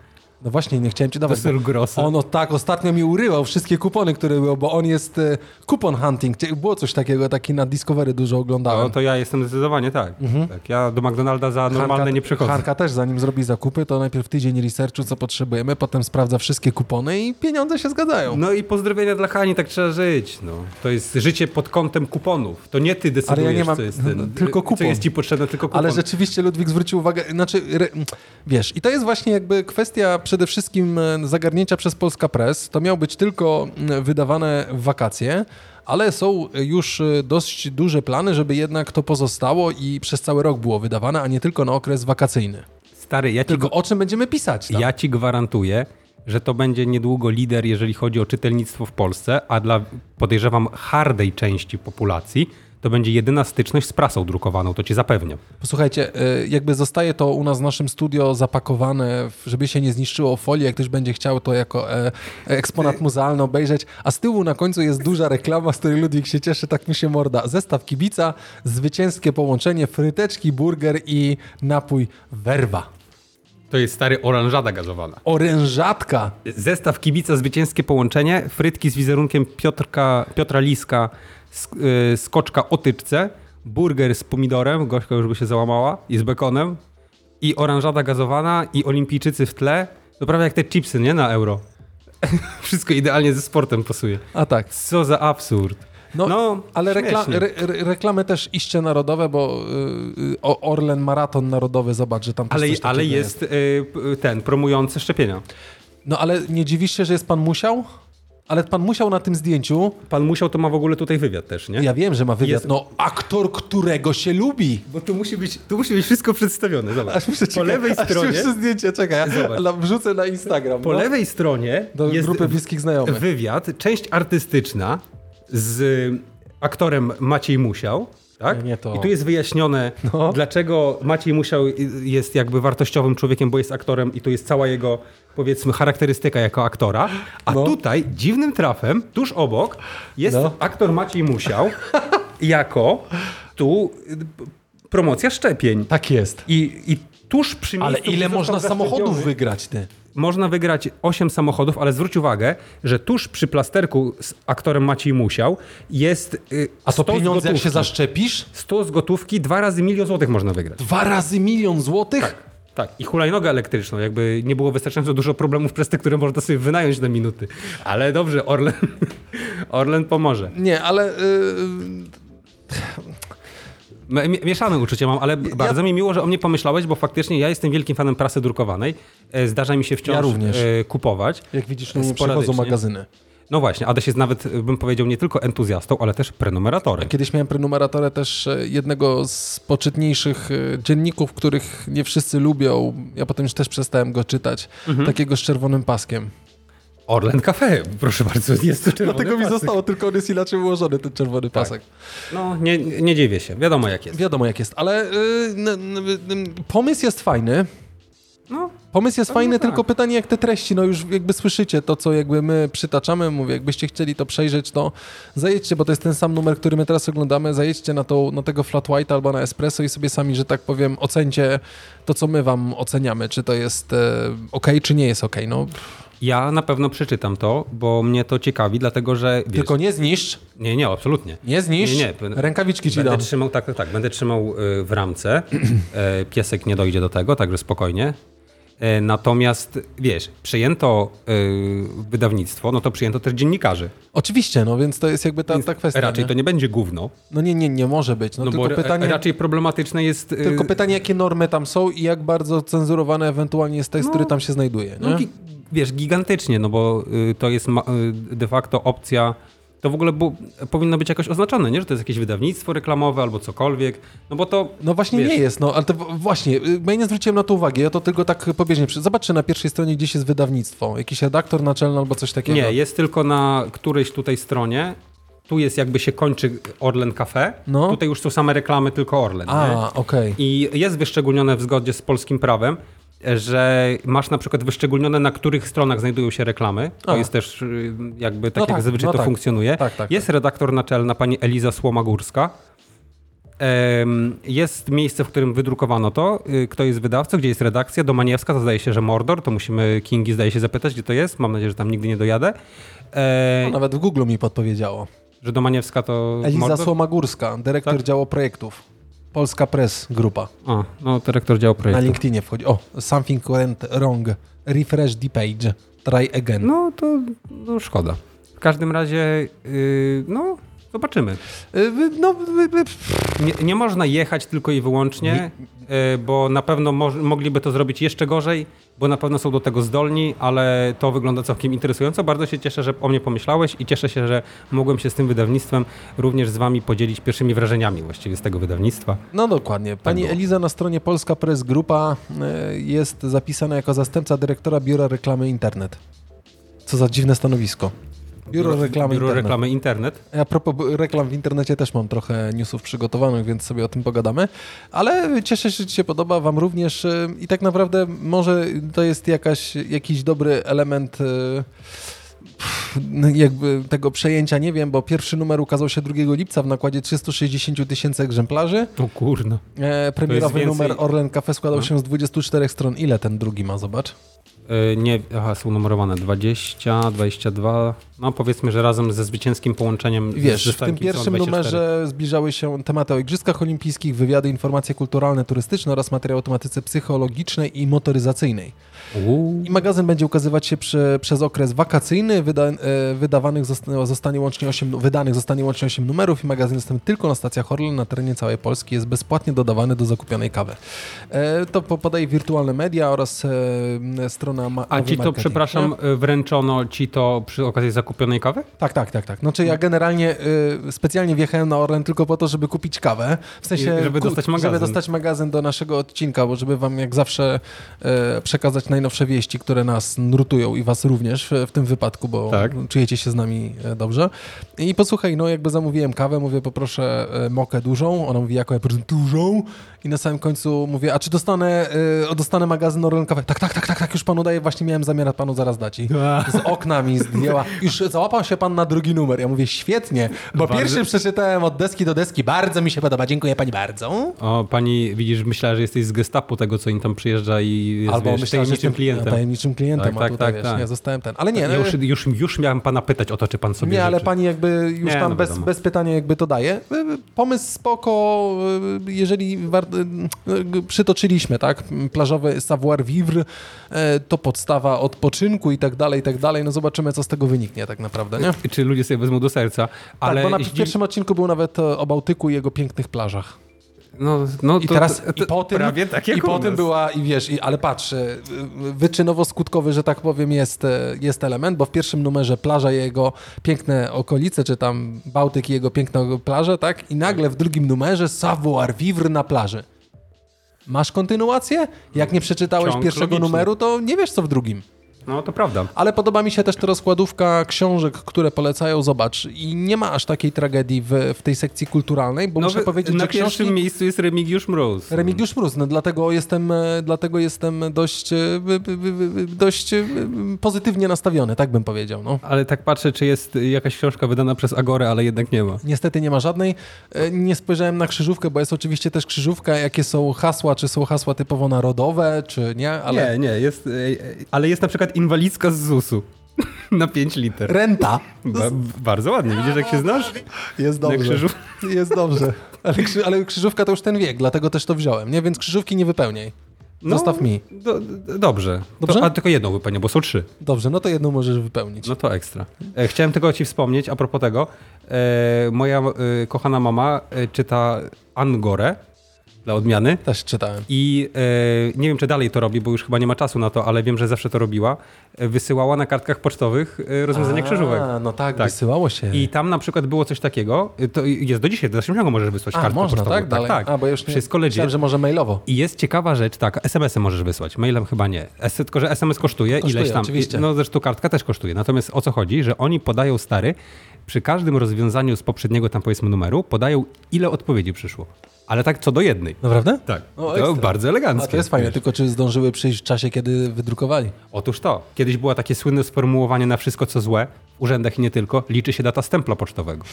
No właśnie, nie chciałem ci dawać. bo Sylgrosa. On o, tak ostatnio mi urywał wszystkie kupony, które były, bo on jest e, kupon hunting. Cie- Było coś takiego, taki na Discovery dużo oglądałem. No to ja jestem zdecydowanie tak. tak. Ja do McDonalda za normalne Hanka- nie przychodzę. Hanka też, zanim zrobi zakupy, to najpierw tydzień researchu, co potrzebujemy, potem sprawdza wszystkie kupony i pieniądze się zgadzają. No i pozdrowienia dla Hani, tak trzeba żyć. No. To jest życie pod kątem kuponów. To nie ty decydujesz, Ale ja nie mam- co jest no, ten, tylko Co kupon. jest ci potrzebne, tylko kupon. Ale rzeczywiście Ludwik zwrócił uwagę, znaczy, re, wiesz, i to jest właśnie jakby kwestia przede wszystkim e, zagarnięcia przez Polska Press. To miało być tylko wydawane w wakacje, ale są już e, dość duże plany, żeby jednak to pozostało i przez cały rok było wydawane, a nie tylko na okres wakacyjny. Stary, ja ci, Tylko o czym będziemy pisać tam? ja ci gwarantuję, że to będzie niedługo lider, jeżeli chodzi o czytelnictwo w Polsce, a dla, podejrzewam, hardej części populacji to będzie jedyna styczność z prasą drukowaną, to ci zapewniam. Posłuchajcie, y, jakby zostaje to u nas w naszym studio zapakowane, żeby się nie zniszczyło folii, jak ktoś będzie chciał to jako e, eksponat muzealny obejrzeć, a z tyłu na końcu jest duża reklama, z której Ludwik się cieszy, tak mu się morda. Zestaw kibica, zwycięskie połączenie, fryteczki, burger i napój werwa. To jest stary oranżada gazowana. Orężatka. Zestaw kibica, zwycięskie połączenie, frytki z wizerunkiem Piotrka, Piotra Liska, sk- skoczka o tyczce, burger z pomidorem, gośka już by się załamała, i z bekonem, i oranżada gazowana, i olimpijczycy w tle. To prawie jak te chipsy, nie? Na euro. Wszystko idealnie ze sportem pasuje. A tak. Co za absurd. No, No, ale rekla re re reklamy też iście narodowe, bo y, y, Orlen Maraton Narodowy, zobacz, że tam też Ale, coś ale jest y, ten, promujący szczepienia. No ale nie dziwisz się, że jest pan musiał? Ale pan musiał na tym zdjęciu. Pan musiał, to ma w ogóle tutaj wywiad też, nie? Ja wiem, że ma wywiad. Jest- No, aktor, którego się lubi. Bo tu musi być, tu musi być wszystko przedstawione. Zobacz. Aż muszę po lewej aż stronie, muszę zdjęcie, czekaj, ja wrzucę na Instagram. po no. lewej stronie Do jest grupy bliskich znajomych. wywiad, część artystyczna z aktorem Maciej Musiał. Tak? Nie, to. I tu jest wyjaśnione, No. dlaczego Maciej Musiał jest jakby wartościowym człowiekiem, bo jest aktorem i to jest cała jego, powiedzmy, charakterystyka jako aktora. A No. tutaj dziwnym trafem, tuż obok, jest No. aktor Maciej Musiał jako tu promocja szczepień. Tak jest. I, I tuż przy Ale miejscu, ile gdzie można samochodów wygrać, ty? Można wygrać 8 samochodów, ale zwróć uwagę, że tuż przy plasterku z aktorem Maciej Musiał jest y, A to 100 z pieniądze, jak się zaszczepisz? 100 z gotówki, dwa razy milion złotych można wygrać. Dwa razy milion złotych? Tak, i hulajnogę elektryczną, jakby nie było wystarczająco dużo problemów przez te, które można sobie wynająć na minuty. Ale dobrze, Orlen, Orlen pomoże. Nie, ale... y, mi- Mieszane uczucia mam, ale bardzo mi miło, że o mnie pomyślałeś, bo faktycznie ja jestem wielkim fanem prasy drukowanej. E, Zdarza mi się wciąż Ja również. e, kupować. jak widzisz, no przychodzą magazyny. No właśnie, Adaś jest nawet, bym powiedział, nie tylko entuzjastą, ale też prenumeratorem. Kiedyś miałem prenumeratorę też e, jednego z poczytniejszych e, dzienników, których nie wszyscy lubią. Ja potem już też przestałem go czytać. Mhm. Takiego z czerwonym paskiem. Orlen Cafe, proszę bardzo, jest to czerwony Dlatego mi pasek. zostało, tylko on jest inaczej ułożony, ten czerwony pasek. No, nie, nie dziwię się, wiadomo jak jest. Wiadomo jak jest, ale y, n, n, n, pomysł jest fajny. No, Pomysł jest Pewnie fajny, tak. tylko pytanie jak te treści, no już jakby słyszycie to, co jakby my przytaczamy, mówię, jakbyście chcieli to przejrzeć, to zajedźcie, bo to jest ten sam numer, który my teraz oglądamy, zajedźcie na, tą, na tego Flat White albo na Espresso i sobie sami, że tak powiem, ocencie to, co my wam oceniamy, czy to jest e, ok, czy nie jest ok. No, ja na pewno przeczytam to, bo mnie to ciekawi, dlatego że, wiesz, tylko nie zniszcz, nie, nie, absolutnie. nie zniszcz, Nie, nie, rękawiczki ci Będę dam. trzymał, tak, tak, tak, będę trzymał y, w ramce. E, Piesek nie dojdzie do tego, także spokojnie. E, Natomiast, wiesz, przejęto y, wydawnictwo, no to przyjęto też dziennikarzy. Oczywiście, no więc to jest jakby ta, ta kwestia. Raczej nie? to nie będzie gówno. No nie, nie, nie może być. No, No, tylko pytanie, raczej problematyczne jest... y, tylko pytanie, jakie normy tam są i jak bardzo cenzurowany ewentualnie jest tekst, No. który tam się znajduje. No, gi- wiesz, gigantycznie, no bo y, to jest y, de facto opcja. To w ogóle bu, powinno być jakoś oznaczone, nie? Że to jest jakieś wydawnictwo reklamowe albo cokolwiek. No bo to. No właśnie wiesz, nie jest, no ale to właśnie, y, ja nie zwróciłem na to uwagi, ja to tylko tak pobieżnie. Zobaczcie na pierwszej stronie gdzieś jest wydawnictwo, jakiś redaktor naczelny albo coś takiego. Nie, jest tylko na którejś tutaj stronie. Tu jest jakby się kończy Orlen Cafe. No. Tutaj już są same reklamy, tylko Orlen. A, okej. I jest wyszczególnione w zgodzie z polskim prawem, że masz na przykład wyszczególnione, na których stronach znajdują się reklamy. To A. jest też y, jakby tak, No jak tak, zazwyczaj no to tak. funkcjonuje. Tak, tak, jest redaktor naczelna pani Eliza Słomagórska. Jest miejsce, w którym wydrukowano to, y, kto jest wydawcą, gdzie jest redakcja. Domaniewska, to zdaje się, że Mordor, to musimy Kingi, zdaje się, zapytać, gdzie to jest. Mam nadzieję, że tam nigdy nie dojadę. No, nawet w Google mi podpowiedziało. Że Domaniewska to Eliza Mordor? Słomagórska, dyrektor Tak? działu projektów. Polska Press Grupa. A, no, dyrektor działu Na projektu. LinkedInie wchodzi. O, something went wrong. Refresh the page. Try again. No to no, szkoda. W każdym razie, yy, no, zobaczymy. Y, No, Nie, nie można jechać tylko i wyłącznie, yy, bo na pewno moż, mogliby to zrobić jeszcze gorzej, bo na pewno są do tego zdolni, ale to wygląda całkiem interesująco. Bardzo się cieszę, że o mnie pomyślałeś i cieszę się, że mogłem się z tym wydawnictwem również z wami podzielić pierwszymi wrażeniami właściwie z tego wydawnictwa. No dokładnie. Pani było. Eliza na stronie Polska Press Grupa y, jest zapisana jako zastępca dyrektora Biura Reklamy Internet. Co za dziwne stanowisko. Biuro Reklamy Biuro Internet. reklamy internet. A propos reklam w internecie też mam trochę newsów przygotowanych, więc sobie o tym pogadamy. Ale cieszę się, że Ci się podoba, Wam również. I tak naprawdę może to jest jakaś, jakiś dobry element no jakby tego przejęcia, nie wiem, bo pierwszy numer ukazał się 2 lipca w nakładzie 360 tysięcy egzemplarzy. O kurno. E, premierowy więcej- numer Orlen Cafe składał No. się z 24 stron. Ile ten drugi ma, zobacz? Yy, nie, aha, są numerowane 20, 22. No powiedzmy, że razem ze zwycięskim połączeniem. z- Wiesz, ze w tym pierwszym 24. numerze zbliżały się tematy o Igrzyskach Olimpijskich, wywiady, informacje kulturalne, turystyczne oraz materiał o tematyce psychologicznej i motoryzacyjnej. Uuu. I magazyn będzie ukazywać się przy, przez okres wakacyjny, wyda, e, wydawanych zosta, zostanie łącznie 8, wydanych zostanie łącznie 8 numerów i magazyn dostępny tylko na stacjach Orlen na terenie całej Polski. Jest bezpłatnie dodawany do zakupionej kawy. E, to po- podaje wirtualne media oraz e, strona ma, A ci to, przepraszam, nie? wręczono ci to przy okazji zakupionej kawy? Tak, tak, tak, tak. Znaczy ja generalnie specjalnie wjechałem na Orlen tylko po to, żeby kupić kawę. W sensie, I żeby dostać magazyn. żeby dostać magazyn do naszego odcinka, bo żeby wam jak zawsze e, przekazać najnowsze wieści, które nas nurtują i was również w, tym wypadku, bo Tak. czujecie się z nami e, dobrze. I posłuchaj, no jakby zamówiłem kawę, mówię poproszę e, mokę dużą, ona mówi jaką ja proszę dużą i na samym końcu mówię, a czy dostanę, e, dostanę magazyn kawę? Tak, tak, tak, tak, tak, już panu daję, właśnie miałem zamiar panu zaraz dać. I z okna mi zdjęła. Już załapał się pan na drugi numer. Ja mówię, świetnie, bo Bardzo- pierwszy przeczytałem od deski do deski. Bardzo mi się podoba. Dziękuję pani bardzo. O, pani, widzisz, myślała, że jesteś z gestapu tego, co im tam przyjeżdża i jest, Albo wiesz, myślałem, że tajemniczym klientem. tajemniczym klientem, Tak, a tak, tutaj, tak, wiesz, tak. nie zostałem ten. Ale nie, no, już, już, już miałem pana pytać o to, czy pan sobie nie, ale życzy. pani jakby już Nie, tam no bez, bez pytania jakby to daje. Pomysł spoko, jeżeli war... przytoczyliśmy, tak, plażowy savoir vivre, e, to podstawa odpoczynku i tak dalej, i tak dalej. No zobaczymy, co z tego wyniknie tak naprawdę, nie? Czy ludzie sobie wezmą do serca. Ale tak, bo na zdziw- pierwszym odcinku był nawet o Bałtyku i jego pięknych plażach. No, no I to, teraz to, to i po tym, prawie tak jak i u po tym nas. była, i wiesz, i, ale patrz, e, wyczynowo-skutkowy, że tak powiem, jest, e, jest element, bo w pierwszym numerze plaża i jego piękne okolice, czy tam Bałtyk i jego piękne plaże, tak? I nagle w drugim numerze savoir vivre na plaży. Masz kontynuację? Jak nie przeczytałeś Ciąg pierwszego logiczny. numeru, to nie wiesz, co w drugim. No, to prawda. Ale podoba mi się też ta rozkładówka książek, które polecają, zobacz. I nie ma aż takiej tragedii w, w tej sekcji kulturalnej, bo No, muszę powiedzieć, na że pierwszym książki... miejscu jest Remigiusz Mróz. Remigiusz Mróz, no dlatego jestem, e, dlatego jestem dość, e, dość e, pozytywnie nastawiony, tak bym powiedział. No. Ale tak patrzę, czy jest jakaś książka wydana przez Agorę, ale jednak nie ma. Niestety nie ma żadnej. Nie spojrzałem na krzyżówkę, bo jest oczywiście też krzyżówka, jakie są hasła, czy są hasła typowo narodowe, czy nie, ale Nie, nie, jest, ale jest na przykład inwalidzka z ZUS-u na 5 liter. renta Ba, bardzo ładnie, widzisz jak się znasz? jest dobrze. Jest dobrze. Ale, krzy, ale krzyżówka to już ten wiek, dlatego też to wziąłem, nie? Więc krzyżówki nie wypełniaj. No, Zostaw mi. Do, do, dobrze. Dobrze? To, a tylko jedną wypełnię, bo są trzy. Dobrze, no to jedną możesz wypełnić. No to ekstra. E, chciałem tylko ci wspomnieć, a propos tego, e, moja e, kochana mama e, czyta Angorę dla odmiany Też czytałem. i e, nie wiem, czy dalej to robi, bo już chyba nie ma czasu na to, ale wiem, że zawsze to robiła. E, wysyłała na kartkach pocztowych e, rozwiązanie krzyżówek. A, no tak, Tak. wysyłało się. I tam na przykład było coś takiego, y, to jest do dzisiaj, do dalszego ciągu możesz wysłać A, kartkę można, pocztową. tak? Dalej? tak, A, bo już nie, Wszystko legit. myślałem, że może mailowo. I jest ciekawa rzecz, tak, SMS-em możesz wysłać, mailem chyba nie. Es, tylko, że SMS kosztuje, Kosztuje, ileś tam. oczywiście. No zresztą kartka też kosztuje. Natomiast o co chodzi, że oni podają stary, przy każdym rozwiązaniu z poprzedniego tam powiedzmy numeru, podają ile odpowiedzi przyszło. Ale tak co do jednej. Naprawdę? Tak. O, to ekstra. bardzo eleganckie. A to jest fajne, wiesz. tylko czy zdążyły przyjść w czasie, kiedy wydrukowali? Otóż to. Kiedyś było takie słynne sformułowanie na wszystko, co złe, w urzędach i nie tylko, liczy się data stempla pocztowego.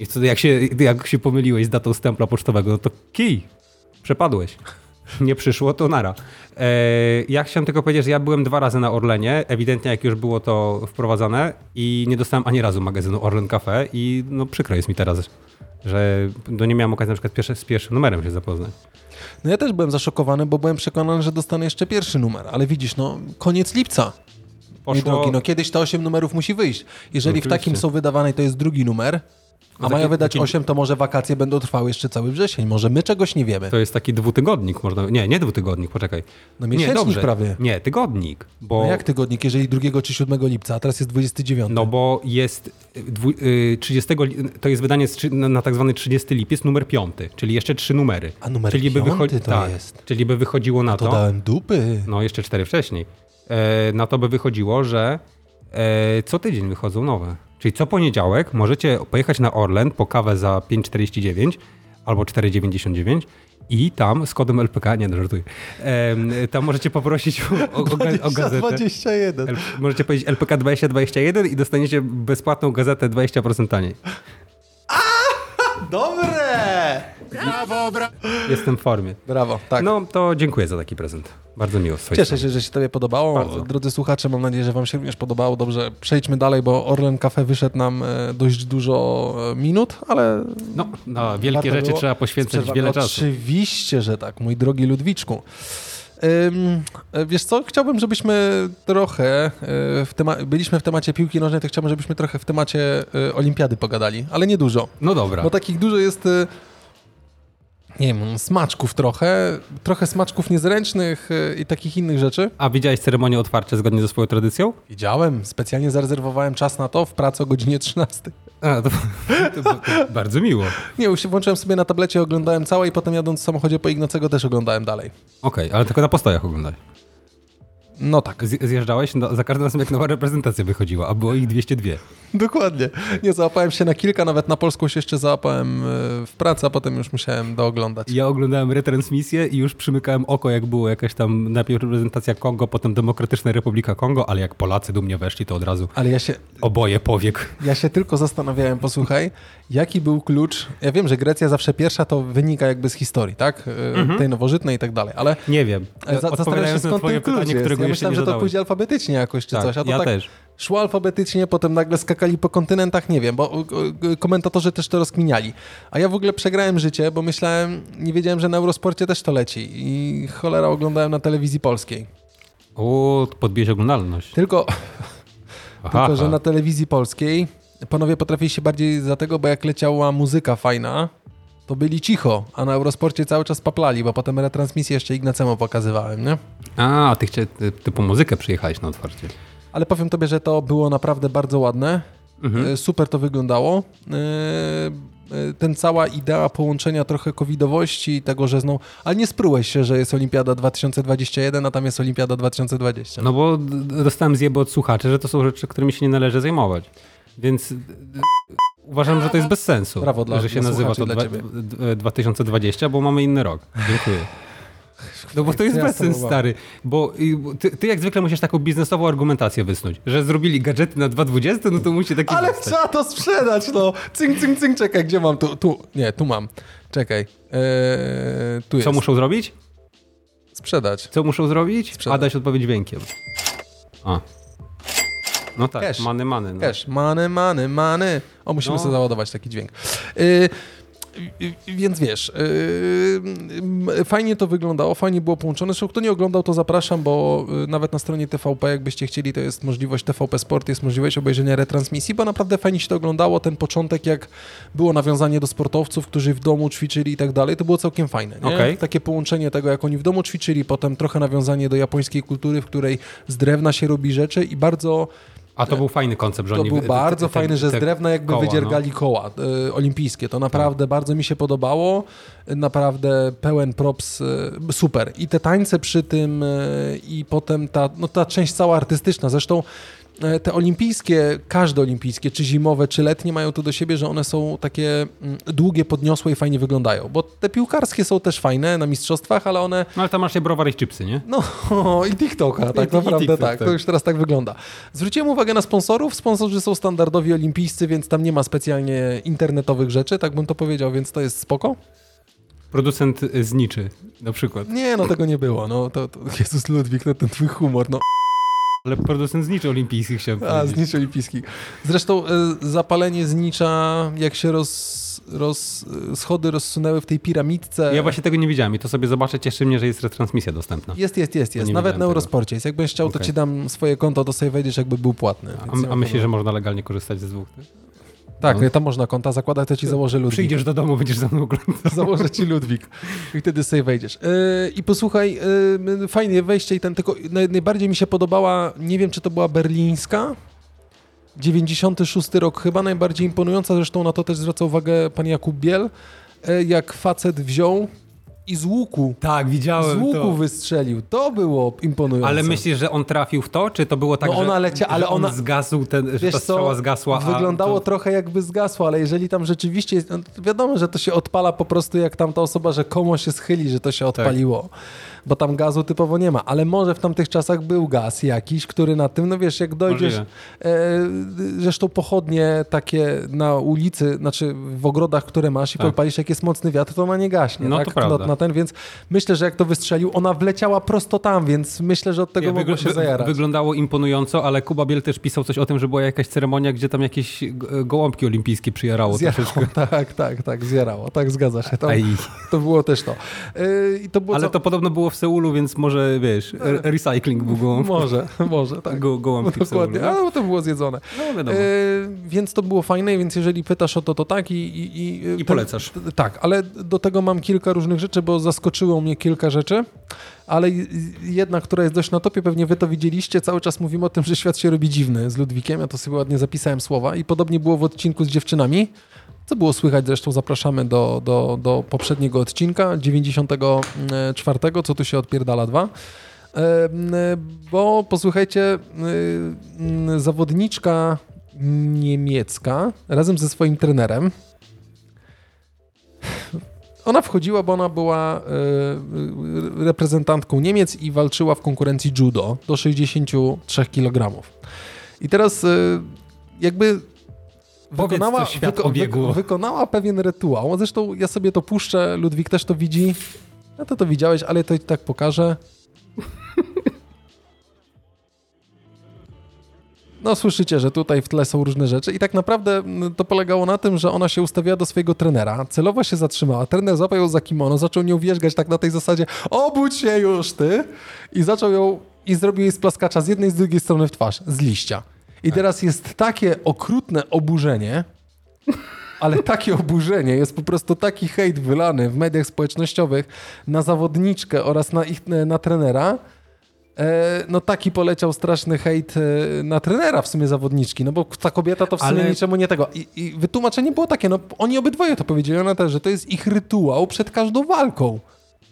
I wtedy jak się, jak się pomyliłeś z datą stempla pocztowego, no to kij, przepadłeś. Nie przyszło, to nara. E, ja chciałem tylko powiedzieć, że ja byłem dwa razy na Orlenie, ewidentnie jak już było to wprowadzane i nie dostałem ani razu magazynu Orlen Cafe i no przykro jest mi teraz, że no nie miałem okazji na przykład pierwsze, z pierwszym numerem się zapoznać. No ja też byłem zaszokowany, bo byłem przekonany, że dostanę jeszcze pierwszy numer, ale widzisz, no koniec lipca. Poszło- drogi, no kiedyś te 8 numerów musi wyjść. Jeżeli w Oczywiście. takim są wydawane to jest drugi numer, a mają wydać taki- 8, to może wakacje będą trwały jeszcze cały wrzesień. Może my czegoś nie wiemy. To jest taki dwutygodnik, można. Nie, nie dwutygodnik, poczekaj. No nie, miesięcznik dobrze. prawie. Nie, tygodnik. Bo, No jak tygodnik, jeżeli 2 czy 7 lipca, a teraz jest 29. No bo jest y, dwu, y, 30, li- to jest wydanie na, tak zwany 30 lipiec, numer 5, czyli jeszcze trzy numery. A numer czyli by piąty wychodzi- to tak, jest. Czyli by wychodziło na to to, dałem dupy. no jeszcze cztery wcześniej, e, na to by wychodziło, że e, co tydzień wychodzą nowe. Czyli co poniedziałek możecie pojechać na Orlen po kawę za 5,49 albo 4,99 i tam z kodem LPK, nie no, żartuję, tam możecie poprosić o, o, o, ga- o gazetę. 21. L- możecie powiedzieć LPK 2021 i dostaniecie bezpłatną gazetę 20% taniej. Dobre! Brawo, brawo. Jestem w formie. Brawo, tak. No to dziękuję za taki prezent. Bardzo miło. z Cieszę się, że się Tobie podobało. Bardzo. Drodzy słuchacze, mam nadzieję, że Wam się również podobało. Dobrze, przejdźmy dalej, bo Orlen Cafe wyszedł nam e, dość dużo e, minut, ale. No, na wielkie warto rzeczy było trzeba poświęcać wiele czasu. Oczywiście, że tak, mój drogi Ludwiczku. E, wiesz co, chciałbym, żebyśmy trochę e, w tema- byliśmy w temacie piłki nożnej, to chciałbym, żebyśmy trochę w temacie e, olimpiady pogadali, ale nie dużo. No dobra. Bo takich dużo jest, nie wiem, smaczków trochę, trochę smaczków niezręcznych i takich innych rzeczy. A widziałeś ceremonię otwarcia zgodnie ze swoją tradycją? Widziałem, specjalnie zarezerwowałem czas na to w pracy o godzinie 13. A, to, to, to bardzo miło. Nie, już się włączyłem sobie na tablecie, oglądałem całe i potem jadąc w samochodzie po Ignacego też oglądałem dalej. Okej, ale tylko na postojach oglądaj. No tak. Zjeżdżałeś no, za każdym razem, jak nowa reprezentacja wychodziła, a było ich 202. Dokładnie. Nie, załapałem się na kilka, nawet na polską się jeszcze załapałem e, w pracy, a potem już musiałem dooglądać. Ja oglądałem retransmisję i już przymykałem oko, jak było jakaś tam najpierw reprezentacja Kongo, potem Demokratyczna Republika Kongo, ale jak Polacy do mnie weszli, to od razu Ale ja się, oboje powiek. ja się tylko zastanawiałem, posłuchaj, jaki był klucz. Ja wiem, że Grecja zawsze pierwsza to wynika jakby z historii, tak? E, Tej nowożytnej i tak dalej, ale Nie wiem. ale za, zastanawiam się, Odpowiadając na twoje ten klucz pytanie, którego Ja myślałem, że to pójdzie alfabetycznie jakoś czy Tak, coś, a to ja tak też. szło alfabetycznie, potem nagle skakali po kontynentach, nie wiem, bo komentatorzy też to rozkminiali. A ja w ogóle przegrałem życie, bo myślałem, nie wiedziałem, że na Eurosporcie też to leci i cholera oglądałem na telewizji polskiej. O, podbijesz oglądalność. Tylko, Aha, tylko, że aha. na telewizji polskiej panowie potrafili się bardziej za tego, bo jak leciała muzyka fajna, to byli cicho, a na Eurosporcie cały czas paplali, bo potem retransmisję jeszcze Ignacemu pokazywałem, nie? A, ty, chcie, ty, ty po muzykę przyjechałeś na otwarcie. Ale powiem tobie, że to było naprawdę bardzo ładne. E, Super to wyglądało. E, e, Ten cała idea połączenia trochę covidowości i tego, że znowu... Ale nie sprułeś się, że jest Olimpiada 2021, a tam jest Olimpiada 2020. No bo dostałem zjeby od słuchaczy, że to są rzeczy, którymi się nie należy zajmować. Więc uważam, że to jest bez sensu, Brawo dla- że się nazywa to dla dwa, ciebie. d- 2020, bo mamy inny rok. Dziękuję. No bo to jest ja bez sens, spróbowałem? stary. Bo ty, ty jak zwykle musisz taką biznesową argumentację wysnuć, że zrobili gadżety na 2020, no to musi taki Ale zostać. trzeba to sprzedać, no! Cynk, cynk, cynk, czekaj, gdzie mam? Tu, tu. Nie, tu mam. Czekaj. Eee, tu jest. Co muszą zrobić? Sprzedać. Co muszą zrobić? Sprzedać. A dać odpowiedź dźwiękiem. A. No tak, Cash. many, many. No. Cash. Many, many, many. O, musimy No. sobie załadować taki dźwięk. Yy, więc wiesz, yy, fajnie to wyglądało, fajnie było połączone. Zresztą kto nie oglądał, to zapraszam, bo yy, nawet na stronie TVP, jakbyście chcieli, to jest możliwość TVP Sport, jest możliwość obejrzenia retransmisji, bo naprawdę fajnie się to oglądało. Ten początek, jak było nawiązanie do sportowców, którzy w domu ćwiczyli i tak dalej, to było całkiem fajne. Okay. Takie połączenie tego, jak oni w domu ćwiczyli, potem trochę nawiązanie do japońskiej kultury, w której z drewna się robi rzeczy i bardzo a to był fajny koncept, że To był bardzo te- te- fajny, że z drewna jakby koła, wydziergali koła y, olimpijskie. To naprawdę bardzo mi się podobało. Naprawdę pełen props, y, super. I te tańce przy tym y, i potem ta, no, ta część cała artystyczna. Zresztą te olimpijskie, każde olimpijskie, czy zimowe, czy letnie mają to do siebie, że one są takie mm, długie, podniosłe i fajnie wyglądają. Bo te piłkarskie są też fajne na mistrzostwach, ale one No ale tam masz się browar i chipsy, nie? no i TikToka, tak I- i naprawdę TikTok, tak. tak. To już teraz tak wygląda. Zwróciłem uwagę na sponsorów. Sponsorzy są standardowi olimpijscy, więc tam nie ma specjalnie internetowych rzeczy, tak bym to powiedział, więc to jest spoko. Producent y, zniczy na przykład. Nie, no tego nie było. No to, to Jezus Ludwik, no ten twój humor, no Ale producent zniczy olimpijskich chciałem a, powiedzieć. znicz olimpijski. Zresztą y, zapalenie znicza, jak się roz, roz, y, schody rozsunęły w tej piramidce. Ja właśnie tego nie widziałem i to sobie zobaczę, cieszy mnie, że jest retransmisja dostępna. Jest, jest, jest, jest. Nawet na. Eurosporcie jest. Jakbyś chciał, to Okej. ci dam swoje konto, to sobie wejdziesz, jakby był płatny. A, a myślisz, że można legalnie korzystać ze dwóch? Tak, No. tam można konta zakładać, to ci założę Ludwik. Przyjdziesz do domu, będziesz za mną oglądał. Założę ci Ludwik i wtedy sobie wejdziesz. Yy, I posłuchaj, yy, fajnie wejście i ten, tylko naj, najbardziej mi się podobała, nie wiem czy to była berlińska, 96 rok chyba, najbardziej imponująca, zresztą na to też zwraca uwagę pan Jakub Biel, yy, jak facet wziął i z łuku, Tak, z widziałem łuku wystrzelił. To było imponujące. Ale myślisz, że on trafił w to, czy to było tak, No ona że, lecia- ale że on ona- zgasł, ten, że ta strzała co, zgasła, Wyglądało to... trochę jakby zgasło, ale jeżeli tam rzeczywiście jest, no to wiadomo, że to się odpala po prostu jak tamta osoba, że komu się schyli, że to się Tak. Bo tam gazu typowo nie ma, ale może w tamtych czasach był gaz jakiś, który na tym, no wiesz, jak dojdziesz, e, zresztą pochodnie takie na ulicy, znaczy w ogrodach, które masz i Tak. podpalisz, jak jest mocny wiatr, to ona nie gaśnie, No tak? to prawda. na ten, więc myślę, że jak to wystrzelił, ona wleciała prosto tam, więc myślę, że od tego Ja, mogło się zajarać. Wyglądało imponująco, ale Kuba Biel też pisał coś o tym, że była jakaś ceremonia, gdzie tam jakieś go- gołąbki olimpijskie przyjarało. Zjarało, tak, tak, tak, zjarało, tak, zgadza się. To, Aj. to było też to. Yy, to było Ale co... to podobno było w Seulu, więc może, wiesz, re- recycling był gołąb... Może, może, tak. go, Seulu. Dokładnie, ale to było zjedzone. No wiadomo. Yy, więc to było fajne, więc jeżeli pytasz o to, to tak i... I, i, I polecasz. Ten, tak, ale do tego mam kilka różnych rzeczy, bo zaskoczyło mnie kilka rzeczy, ale jedna, która jest dość na topie, pewnie wy to widzieliście, cały czas mówimy o tym, że świat się robi dziwny z Ludwikiem, ja to sobie ładnie zapisałem słowa i podobnie było w odcinku z dziewczynami, co było słychać, zresztą zapraszamy do, do, do poprzedniego odcinka, 94, co tu się odpierdala dwa. Bo posłuchajcie, zawodniczka niemiecka razem ze swoim trenerem. Ona wchodziła, bo ona była y, y, reprezentantką Niemiec i walczyła w konkurencji judo do 63 kg. I teraz y, jakby co świat obiegło. wykonała pewien rytuał. Zresztą ja sobie to puszczę, Ludwik też to widzi. No to to widziałeś, ale to i tak pokażę. No słyszycie, że tutaj w tle są różne rzeczy i tak naprawdę mm, to polegało na tym, że ona się ustawiała do swojego trenera, celowo się zatrzymała, trener złapał ją za kimono, zaczął nią wierzgać tak na tej zasadzie, obudź się już ty i zaczął ją i zrobił jej splaskacza z jednej z drugiej strony w twarz, z liścia. I teraz jest takie okrutne oburzenie, ale takie oburzenie, jest po prostu taki hejt wylany w mediach społecznościowych na zawodniczkę oraz na ich na trenera. E, no taki poleciał straszny hejt e, na trenera w sumie zawodniczki, no bo ta kobieta to w sumie Ale- niczemu nie tego. I, I wytłumaczenie było takie, no oni obydwoje to powiedzieli, ona też, że to jest ich rytuał przed każdą walką.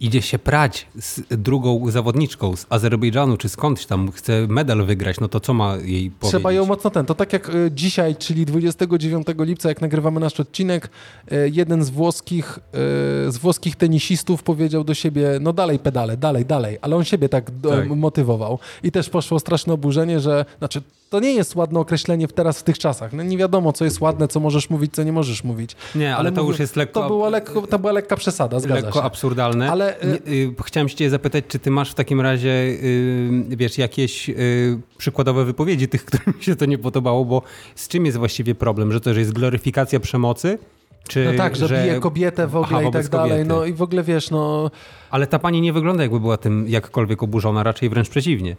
Idzie się prać z drugą zawodniczką z Azerbejdżanu, czy skądś tam chce medal wygrać, no to co ma jej powiedzieć? Trzeba ją mocno ten. To tak jak e, dzisiaj, czyli 29 lipca, jak nagrywamy nasz odcinek, e, jeden z włoskich, e, z włoskich tenisistów powiedział do siebie, no dalej pedale, dalej, dalej, ale on siebie tak, Tak. motywował. I też poszło straszne oburzenie, że, znaczy, to nie jest ładne określenie teraz w tych czasach. No nie wiadomo, co jest ładne, co możesz mówić, co nie możesz mówić. Nie, ale, to mówię, już jest lekko... To, było lekko, to była lekka przesada, zgadza lekko się. absurdalne. Ale, y- Nie, y, chciałem cię zapytać, czy ty masz w takim razie, y, wiesz, jakieś przykładowe wypowiedzi tych, którym się to nie podobało, bo z czym jest właściwie problem? Że to, że jest gloryfikacja przemocy? Czy, No tak, że, bije kobietę w ogóle Aha, i tak dalej. kobiety. No i w ogóle wiesz, no. Ale ta pani nie wygląda jakby była tym jakkolwiek oburzona, raczej wręcz przeciwnie.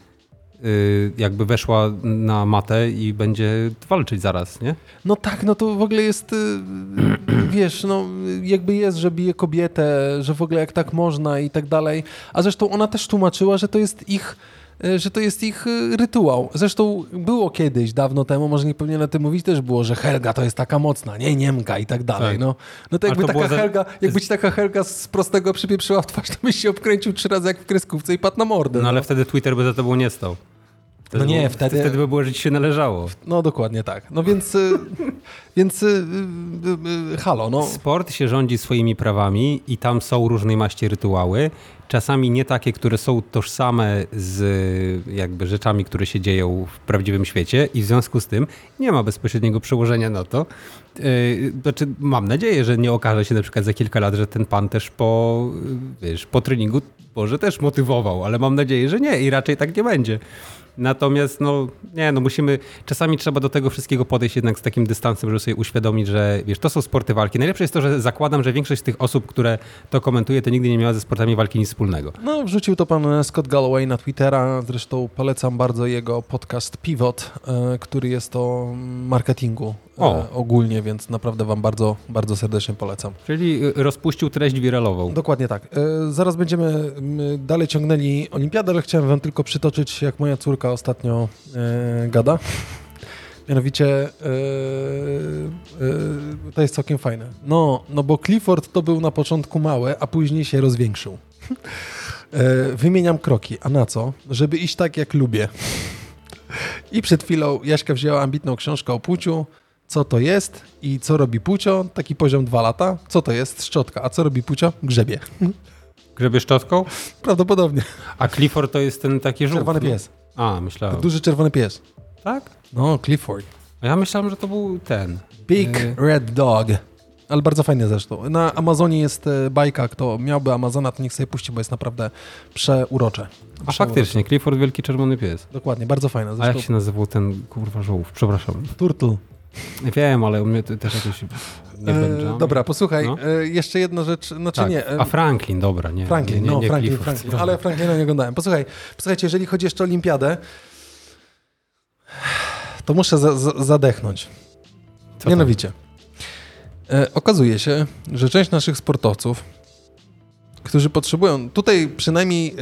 Yy, jakby weszła na matę i będzie walczyć zaraz, nie? No tak, no to w ogóle jest, y, wiesz, no jakby jest, że bije kobietę, że w ogóle jak tak można i tak dalej. A zresztą ona też tłumaczyła, że to jest ich y, że to jest ich y, rytuał. Zresztą było kiedyś, dawno temu, może nie powinienem o tym mówić, też było, że Helga to jest taka mocna, nie Niemka i tak dalej. Tak. No, no to jakby to taka za- Helga, jakby ci taka Helga z prostego przypieprzyła w twarz, to byś się obkręcił trzy razy jak w kreskówce i padł na mordę. No ale wtedy Twitter by za tobą nie stał. Wtedy No nie, wtedy- Wtedy by było, że ci się należało. No dokładnie tak. No więc, y, więc y, y, halo, no. Sport się rządzi swoimi prawami i tam są różnej maści rytuały. Czasami nie takie, które są tożsame z jakby rzeczami, które się dzieją w prawdziwym świecie i w związku z tym nie ma bezpośredniego przełożenia na to. Znaczy, mam nadzieję, że nie okaże się na przykład za kilka lat, że ten pan też po, wiesz, po treningu może też motywował, ale mam nadzieję, że nie i raczej tak nie będzie. Natomiast no nie, no musimy, czasami trzeba do tego wszystkiego podejść jednak z takim dystansem, żeby sobie uświadomić, że wiesz, to są sporty walki. Najlepsze jest to, że zakładam, że większość tych osób, które to komentuje, to nigdy nie miała ze sportami walki nic wspólnego. No, wrzucił to pan Scott Galloway na Twittera. Zresztą polecam bardzo jego podcast Pivot, e, który jest o marketingu e, O. ogólnie, więc naprawdę wam bardzo, bardzo serdecznie polecam. Czyli y, rozpuścił treść wiralową. Dokładnie tak. E, Zaraz będziemy dalej ciągnęli olimpiadę, ale chciałem wam tylko przytoczyć, jak moja córka ostatnio e, gada. Mianowicie e, e, to jest całkiem fajne. No, no bo Clifford to był na początku mały, a później się rozwiększył. E, Wymieniam kroki. A na co? Żeby iść tak, jak lubię. I przed chwilą Jaśka wzięła ambitną książkę o płciu. Co to jest i co robi płcio? Taki poziom dwa lata. Co to jest? Szczotka. A co robi płcio? Grzebie. Grzebie szczotką? Prawdopodobnie. A Clifford to jest ten taki żółw. Czerwony pies. A, myślałem. Duży czerwony pies. Tak? No, Clifford. A ja myślałem, że to był ten. Big Y, Red Dog. Ale bardzo fajnie zresztą. Na Amazonie jest e, bajka, kto miałby Amazona, to niech sobie puści, bo jest naprawdę przeurocze. A faktycznie, Clifford Wielki Czerwony Pies. Dokładnie, bardzo fajne. A Zresztą jak się nazywał ten kurwa żółw? Przepraszam. Turtle. Wiem, ale u mnie też jakoś nie będzie. dobra, posłuchaj, No. e, jeszcze jedna rzecz, znaczy Tak. nie. e, A Franklin, dobra, nie. Franklin, nie, nie, no nie Franklin, Clifford. Franklin, ale Franklina nie oglądałem. Posłuchaj, posłuchajcie, jeżeli chodzi jeszcze o olimpiadę, to muszę za, za, zadechnąć. Co? Mianowicie, e, okazuje się, że część naszych sportowców, którzy potrzebują, tutaj przynajmniej e,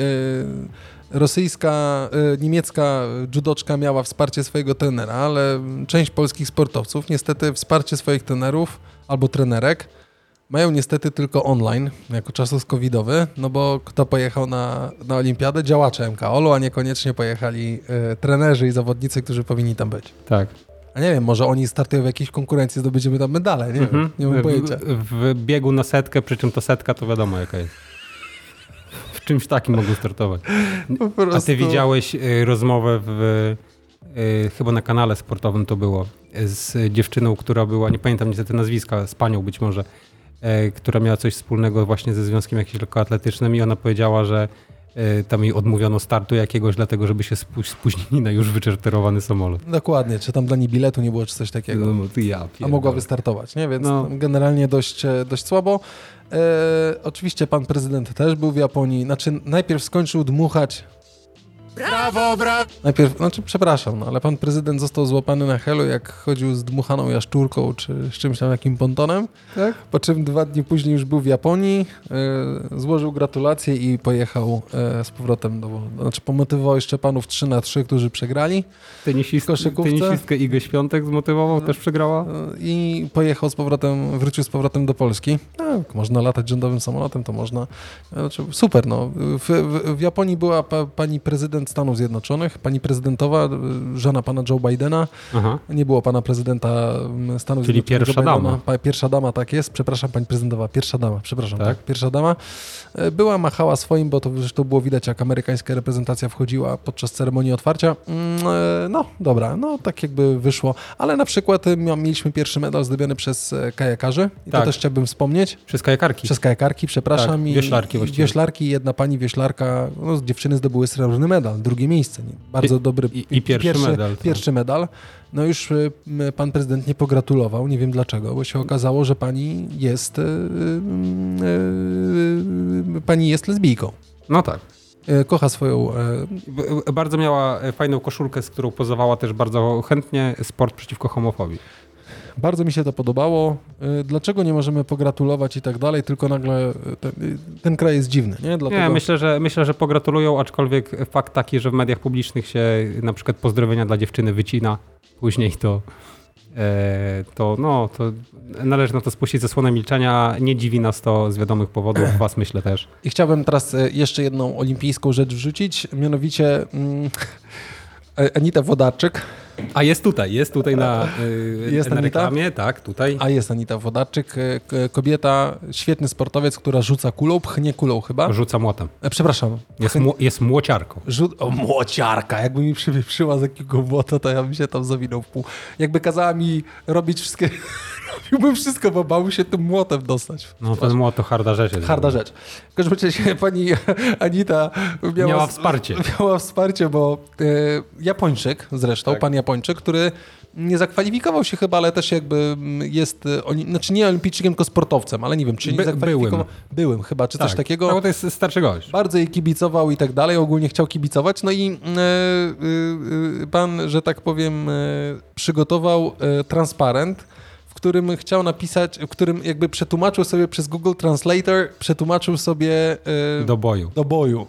rosyjska, e, niemiecka judoczka miała wsparcie swojego trenera, ale część polskich sportowców niestety wsparcie swoich trenerów albo trenerek mają niestety tylko online, jako czasów covidowy, no bo kto pojechał na, na olimpiadę? Działacze MKOL-u, a niekoniecznie pojechali e, trenerzy i zawodnicy, którzy powinni tam być. Tak. A nie wiem, może oni startują w jakiejś konkurencji, zdobędziemy tam medale, nie wiem, nie mam pojęcia. Mhm. W, w biegu na setkę, przy czym to setka to wiadomo jaka jest. W czymś takim mogą startować. A ty widziałeś y, rozmowę w, y, chyba na kanale sportowym to było, z dziewczyną, która była, nie pamiętam niestety nazwiska, z panią być może, y, która miała coś wspólnego właśnie ze związkiem jakimś lekkoatletycznym i ona powiedziała, że tam jej odmówiono startu jakiegoś, dlatego żeby się spó- spóźnili na już wyczerterowany samolot. Dokładnie, czy tam dla niej biletu nie było, czy coś takiego. No, ty ja A mogła wystartować, nie? Więc No. generalnie dość, e, dość słabo. E, oczywiście pan prezydent też był w Japonii. Znaczy, najpierw skończył dmuchać. Brawo, brawo! Najpierw, znaczy, przepraszam, no, ale pan prezydent został złapany na helu, jak chodził z dmuchaną jaszczurką, czy z czymś tam, jakim pontonem. Tak? Po czym dwa dni później już był w Japonii, e, złożył gratulacje i pojechał e, z powrotem do. Znaczy, pomotywował jeszcze panów 3 na 3 którzy przegrali. Tenisist, W koszykówce? tenisistkę Igę Świątek zmotywował, też przegrała? E, i pojechał z powrotem, wrócił z powrotem do Polski. Tak, można latać rządowym samolotem, to można. Znaczy, super, no. W, w, w Japonii była pa, pani prezydent Stanów Zjednoczonych, pani prezydentowa, y, żona pana Joe Bidena. Aha. Nie było pana prezydenta mm, Stanów Czyli Zjednoczonych. pierwsza Joe Bidena. dama. Pierwsza dama, tak jest. Przepraszam, pani prezydentowa. Pierwsza dama, przepraszam. Tak? Tak? pierwsza dama. E, Była, machała swoim, bo to zresztą było widać, jak amerykańska reprezentacja wchodziła podczas ceremonii otwarcia. Mm, e, No, dobra, no tak jakby wyszło. Ale na przykład mia- mieliśmy pierwszy medal zdobiony przez e, kajakarzy. I to Tak. też chciałbym wspomnieć. Przez kajakarki. Przez kajakarki, przepraszam. Tak, wioślarki właściwie. Wioślarki, jedna pani wioślarka, no, dziewczyny zdobyły srebrny medal. Medal, drugie miejsce. Bardzo I, dobry. I, i pierwszy, pierwszy, medal. Tak. Pierwszy medal. No już y, pan prezydent nie pogratulował, nie wiem dlaczego, bo się okazało, że pani jest y, y, pani jest lesbijką. No tak. Kocha swoją. Bardzo miała fajną koszulkę, z którą pozowała też bardzo chętnie sport przeciwko homofobii. Bardzo mi się to podobało. Y, dlaczego nie możemy pogratulować i tak dalej, tylko nagle y, ten, y, ten kraj jest dziwny, nie? Dlatego... Nie, myślę że, myślę, że pogratulują, aczkolwiek fakt taki, że w mediach publicznych się na przykład pozdrowienia dla dziewczyny wycina, później to e, to, no, to należy na to spuścić zasłonę milczenia. Nie dziwi nas to z wiadomych powodów, was myślę też. I chciałbym teraz jeszcze jedną olimpijską rzecz wrzucić, mianowicie mm, Anita Wodarczyk a jest tutaj, jest tutaj na, yy, jest na reklamie, tak, tutaj. A jest Anita Wodarczyk, e, kobieta, świetny sportowiec, która rzuca kulą, pchnie kulą chyba. Rzuca młotem. E, przepraszam. Jest, jest młociarką. Rzut, o, młociarka. Jakby mi przyszła z jakiego młota, to ja bym się tam zawinął w pół. Jakby kazała mi robić wszystkie... Robiłbym wszystko, bo bałbym się tym młotem dostać. No ten młot to harda rzecz. Jest harda rzecz. W każdym razie pani Anita miała, miała wsparcie. Miała wsparcie, bo e, Japończyk zresztą, tak. pan Japończyk, który nie zakwalifikował się chyba, ale też jakby jest, oni, znaczy nie olimpijczykiem, tylko sportowcem, ale nie wiem, czy nie By, zakwalifikował. Byłym. byłym chyba, czy tak. coś takiego. No, to jest starszy gość. Bardzo jej kibicował i tak dalej, ogólnie chciał kibicować, no i e, e, pan, że tak powiem, przygotował transparent, w którym chciał napisać, w którym jakby przetłumaczył sobie przez Google Translator, przetłumaczył sobie... Do boju. Do boju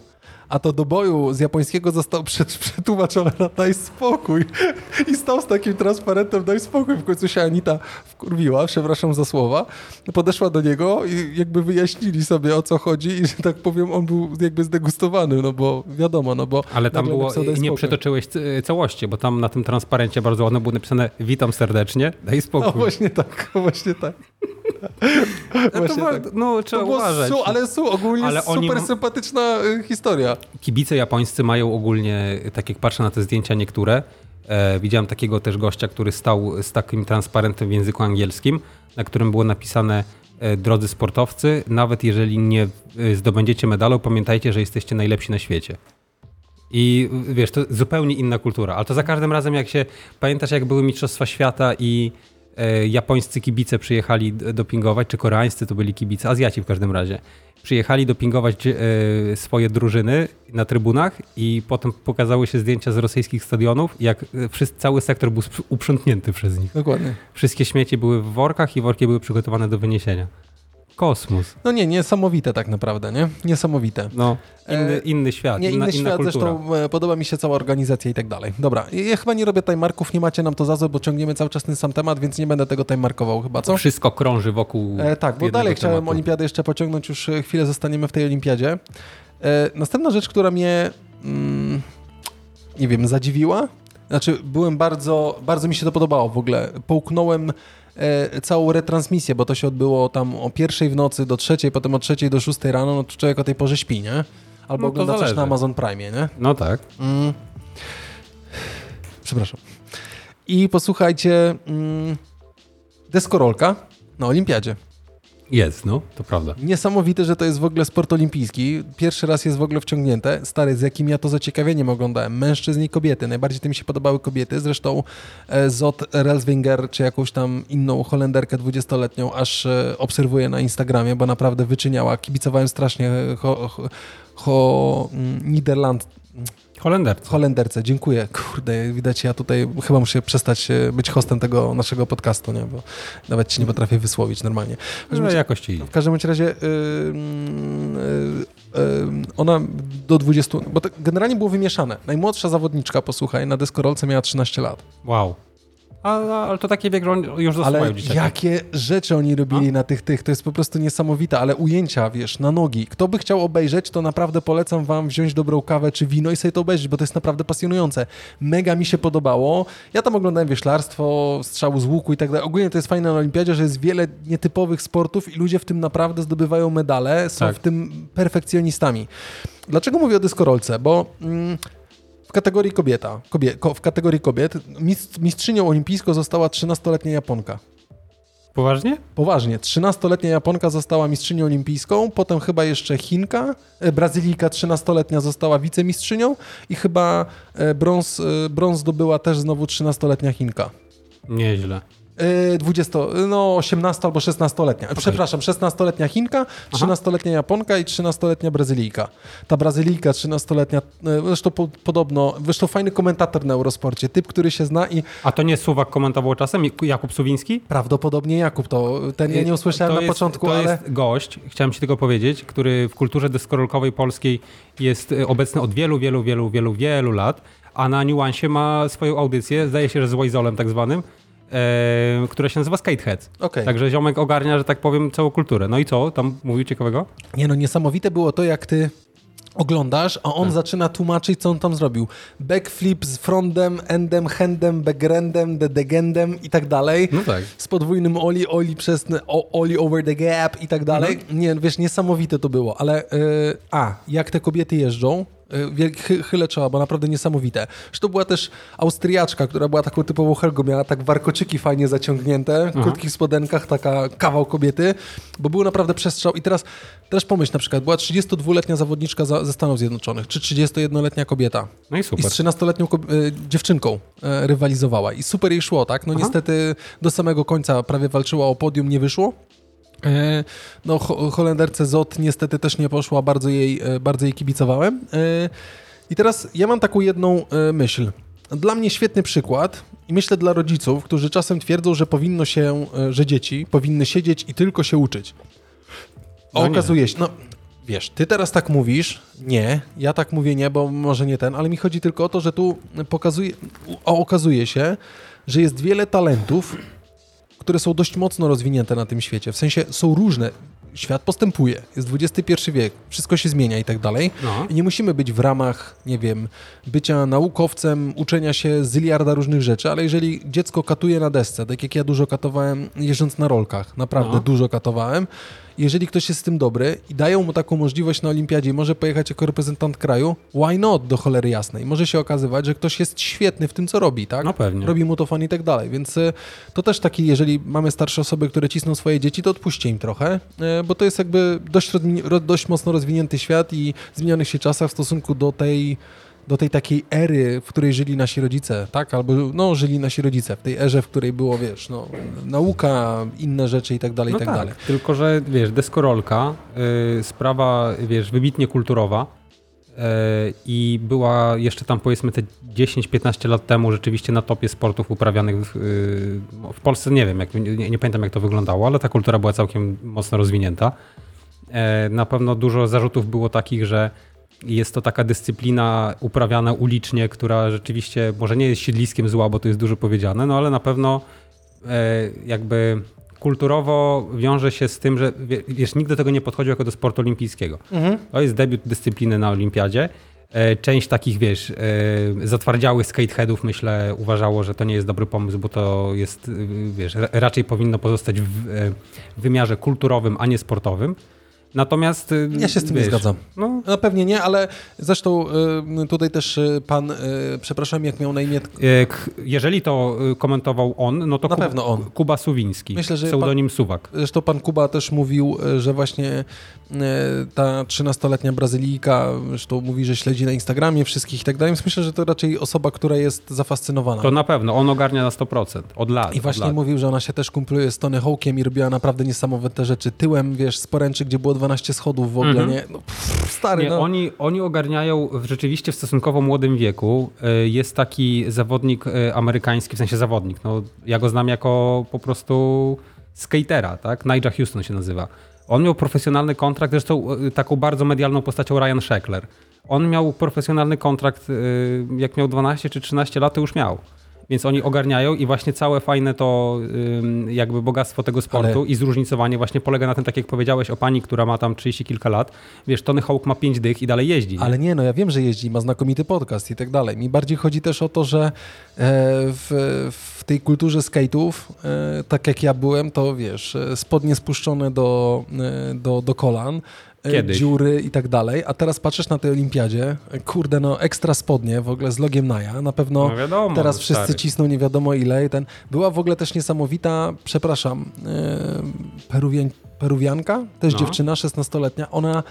a to do boju z japońskiego został przetłumaczony na daj spokój. I stał z takim transparentem daj spokój. W końcu się Anita wkurwiła, przepraszam za słowa. Podeszła do niego i jakby wyjaśnili sobie o co chodzi i że tak powiem on był jakby zdegustowany, no bo wiadomo, no bo... Ale tam było, nie przetoczyłeś całości, bo tam na tym transparencie bardzo ładno było napisane witam serdecznie, daj spokój. No właśnie tak, właśnie tak. Właśnie to, tak. No, trzeba uważać. Su, ale su, ogólnie ale super oni... sympatyczna y, historia. Kibice japońscy mają ogólnie, tak jak patrzę na te zdjęcia niektóre, widziałem takiego też gościa, który stał z takim transparentem w języku angielskim, na którym było napisane e, drodzy sportowcy, nawet jeżeli nie e, zdobędziecie medalu, pamiętajcie, że jesteście najlepsi na świecie. I wiesz, to zupełnie inna kultura, ale to za każdym razem jak się, pamiętasz jak były Mistrzostwa Świata i E, japońscy kibice przyjechali dopingować, czy koreańscy to byli kibice, Azjaci w każdym razie, przyjechali dopingować e, swoje drużyny na trybunach i potem pokazały się zdjęcia z rosyjskich stadionów, jak wszyscy, cały sektor był uprzątnięty przez nich. Dokładnie. Wszystkie śmieci były w workach i worki były przygotowane do wyniesienia. Kosmos. No nie, niesamowite tak naprawdę, nie? Niesamowite. No, inny, inny świat, nie, inna, inny inna świat, kultura. zresztą e, podoba mi się cała organizacja i tak dalej. Dobra, ja chyba nie robię timemarków, nie macie nam to za złe, bo ciągniemy cały czas ten sam temat, więc nie będę tego timemarkował chyba, co? Wszystko krąży wokół e, Tak, bo dalej tematu. chciałem olimpiadę jeszcze pociągnąć, już e, chwilę zostaniemy w tej olimpiadzie. E, następna rzecz, która mnie, mm, nie wiem, zadziwiła, znaczy byłem bardzo, bardzo mi się to podobało w ogóle. Połknąłem e, całą retransmisję, bo to się odbyło tam o pierwszej w nocy do trzeciej, potem od trzeciej do szóstej rano, no to człowiek o tej porze śpi, nie? Albo no ogląda coś na Amazon Prime, nie? No tak. Mm. Przepraszam. I posłuchajcie, mm, deskorolka na olimpiadzie. Jest, no, to prawda. Niesamowite, że to jest w ogóle sport olimpijski. Pierwszy raz jest w ogóle wciągnięte. Stary, z jakim ja to zaciekawieniem oglądałem. Mężczyzn i kobiety. Najbardziej to mi się podobały kobiety. Zresztą e, Zot Relswinger, czy jakąś tam inną Holenderkę 20-letnią, aż e, obserwuję na Instagramie, bo naprawdę wyczyniała. Kibicowałem strasznie ho, ho, ho Niderland Holenderce. Holenderce, dziękuję. Kurde, widać, ja tutaj chyba muszę przestać e, być hostem tego naszego podcastu, nie? bo nawet ci nie potrafię wysłowić normalnie. W no, jakości. W każdym razie yy, yy, yy, ona do 20, bo generalnie było wymieszane. Najmłodsza zawodniczka, posłuchaj, na deskorolce miała 13 lat. Wow. Ale, to takie wiek, że już zasuwają Ale dzieciaki. jakie rzeczy oni robili A? na tych, tych, to jest po prostu niesamowite, ale ujęcia, wiesz, na nogi. Kto by chciał obejrzeć, to naprawdę polecam wam wziąć dobrą kawę czy wino i sobie to obejrzeć, bo to jest naprawdę pasjonujące. Mega mi się podobało. Ja tam oglądałem wieślarstwo, strzał z łuku i tak dalej. Ogólnie to jest fajne na olimpiadzie, że jest wiele nietypowych sportów i ludzie w tym naprawdę zdobywają medale, są tak. w tym perfekcjonistami. Dlaczego mówię o dyskorolce? Bo... Mm, kategorii kobieta, kobie, ko, w kategorii kobiet mistrzynią olimpijską została 13-letnia Japonka. Poważnie? Poważnie. 13-letnia Japonka została mistrzynią olimpijską, potem chyba jeszcze Chinka, e, Brazylijka 13-letnia została wicemistrzynią i chyba e, brąz, e, brąz zdobyła też znowu 13-letnia Chinka. Nieźle. E, 20, no 18 albo 16-letnia. Przepraszam, 16-letnia Chinka, 13-letnia Japonka i 13-letnia Brazylijka. Ta Brazylijka 13-letnia, e, zresztą po, podobno, zresztą fajny komentator na Eurosporcie, typ, który się zna i A to nie Suwak komentował czasem? Jakub Suwiński? prawdopodobnie Jakub to, ten ja nie usłyszałem To na jest, początku, to ale... jest gość, chciałem ci tylko powiedzieć, który w kulturze deskorolkowej polskiej jest obecny od wielu, wielu, wielu, wielu, wielu lat, a na Niuansie ma swoją audycję, zdaje się, że z Wajzolem tak zwanym, e, która się nazywa Skateheads. Okej. Także ziomek ogarnia, że tak powiem, całą kulturę. No i co? Tam mówił ciekawego? Nie no, niesamowite było to, jak ty oglądasz, a Tak. on zaczyna tłumaczyć, co on tam zrobił. Backflip z frontem, endem, handem, backrendem, the degendem i tak dalej. No tak. Z podwójnym oli, oli przez o- oli over the gap i tak dalej. Mhm. Nie, wiesz, niesamowite to było, ale yy, a, jak te kobiety jeżdżą, yy, wiel- chy, chylę czoła, bo naprawdę niesamowite. Zresztą była też Austriaczka, która była taką typową Helgą, miała tak warkoczyki fajnie zaciągnięte, w krótkich spodenkach, taka kawał kobiety, bo był naprawdę przestrzał. I teraz też pomyśl na przykład, była 32-letnia zawodniczka za, ze Stanów Zjednoczonych, czy 31-letnia kobieta. No i I super. z 13-letnią kob- e, dziewczynką e, rywalizowała. I super jej szło, tak? No niestety do samego końca prawie walczyła o podium, nie wyszło. E, No, Ho- Holenderce Zot niestety też nie poszła, bardzo jej, e, bardzo jej kibicowałem. E, I teraz ja mam taką jedną myśl. Dla mnie świetny przykład i myślę dla rodziców, którzy czasem twierdzą, że powinno się, że dzieci powinny siedzieć i tylko się uczyć. No okazuje się, no wiesz, ty teraz tak mówisz, nie, ja tak mówię nie, bo może nie ten, ale mi chodzi tylko o to, że tu pokazuje, okazuje się, że jest wiele talentów, które są dość mocno rozwinięte na tym świecie. W sensie są różne. Świat postępuje, jest XXI wiek, wszystko się zmienia i tak dalej. No. I nie musimy być w ramach, nie wiem, bycia naukowcem, uczenia się z iliarda różnych rzeczy, ale jeżeli dziecko katuje na desce, tak jak ja dużo katowałem jeżdżąc na rolkach, naprawdę No. dużo katowałem, jeżeli ktoś jest z tym dobry i dają mu taką możliwość na olimpiadzie i może pojechać jako reprezentant kraju, why not do cholery jasnej? Może się okazywać, że ktoś jest świetny w tym, co robi, tak? No pewnie. Robi mu to fan i tak dalej, więc y, to też taki, jeżeli mamy starsze osoby, które cisną swoje dzieci, to odpuśćcie im trochę, y, bo to jest jakby dość, dość mocno rozwinięty świat i zmienionych się czasach w stosunku do tej do tej takiej ery, w której żyli nasi rodzice, tak? Albo, no, żyli nasi rodzice, w tej erze, w której było, wiesz, no, nauka, inne rzeczy i tak dalej, No i tak, tak, dalej. tylko że wiesz, deskorolka, y, sprawa, wiesz, wybitnie kulturowa y, i była jeszcze tam powiedzmy te 10-15 lat temu rzeczywiście na topie sportów uprawianych w, y, w Polsce, nie wiem, jak, nie, nie pamiętam jak to wyglądało, ale ta kultura była całkiem mocno rozwinięta. E, Na pewno dużo zarzutów było takich, że jest to taka dyscyplina uprawiana ulicznie, która rzeczywiście może nie jest siedliskiem zła, bo to jest dużo powiedziane, no ale na pewno e, jakby kulturowo wiąże się z tym, że wie- wiesz, nikt do tego nie podchodził jako do sportu olimpijskiego. To jest debiut dyscypliny na olimpiadzie. E, Część takich, wiesz, e, zatwardziałych skateheadów, myślę, uważało, że to nie jest dobry pomysł, bo to jest, wiesz, ra- raczej powinno pozostać w wymiarze kulturowym, a nie sportowym. Natomiast... y, Ja się z tym nie wiesz, zgadzam. No, No pewnie nie, ale zresztą y, tutaj też y, pan, przepraszam, jak miał na imię, e, jeżeli to komentował on, no to Na Kuba, pewno on. Kuba Suwiński, Myślę, że pseudonim Suwak. Zresztą pan Kuba też mówił, że właśnie ta 13-letnia Brazylijka, zresztą mówi, że śledzi na Instagramie wszystkich i tak dalej, więc myślę, że to raczej osoba, która jest zafascynowana. To na pewno, on ogarnia na 100%, od lat. I właśnie lat. mówił, że ona się też kumpluje z Tony Hawkiem i robiła naprawdę niesamowite rzeczy. Tyłem, wiesz, z poręczy, gdzie było 12 schodów w ogóle, Mhm. nie? No, pff, stary, Nie, no. oni, oni ogarniają rzeczywiście w stosunkowo młodym wieku. Y, Jest taki zawodnik y, amerykański, w sensie zawodnik. No, ja go znam jako po prostu skatera, tak? Nigel Houston się nazywa. On miał profesjonalny kontrakt, zresztą y, taką bardzo medialną postacią Ryan Sheckler. On miał profesjonalny kontrakt, y, jak miał 12 czy 13 lat, to już miał. Więc oni ogarniają i właśnie całe fajne to jakby bogactwo tego sportu Ale- i zróżnicowanie właśnie polega na tym, tak jak powiedziałeś o pani, która ma tam 30 kilka lat. Wiesz, Tony Hawk ma 5 dych i dalej jeździ. nie? Ale nie, no ja wiem, że jeździ, ma znakomity podcast i tak dalej. Mi bardziej chodzi też o to, że e, w, w tej kulturze skate'ów, e, tak jak ja byłem, to wiesz, e, spodnie spuszczone do, do, do kolan, Kiedyś. dziury i tak dalej, a teraz patrzysz na tej olimpiadzie, e, kurde, no ekstra spodnie w ogóle z logiem Naja, na pewno No wiadomo, teraz no, wszyscy stary. cisną nie wiadomo ile ten, była w ogóle też niesamowita, przepraszam, e, Peruwian, Peruwianka, też No. dziewczyna 16-letnia, ona,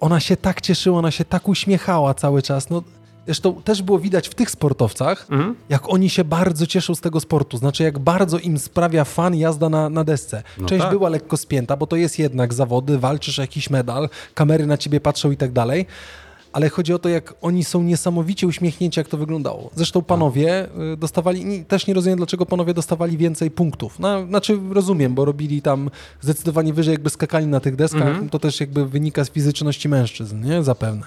ona się tak cieszyła, ona się tak uśmiechała cały czas, no Zresztą też było widać w tych sportowcach, Mhm. jak oni się bardzo cieszą z tego sportu. Znaczy, jak bardzo im sprawia fan jazda na, na desce. No Część tak. była lekko spięta, bo to jest jednak zawody, walczysz o jakiś medal, kamery na ciebie patrzą i tak dalej. Ale chodzi o to, jak oni są niesamowicie uśmiechnięci, jak to wyglądało. Zresztą panowie y, dostawali, też nie rozumiem, dlaczego panowie dostawali więcej punktów. No, znaczy rozumiem, bo robili tam zdecydowanie wyżej, jakby skakali na tych deskach. Mhm. To też jakby wynika z fizyczności mężczyzn, nie? Zapewne.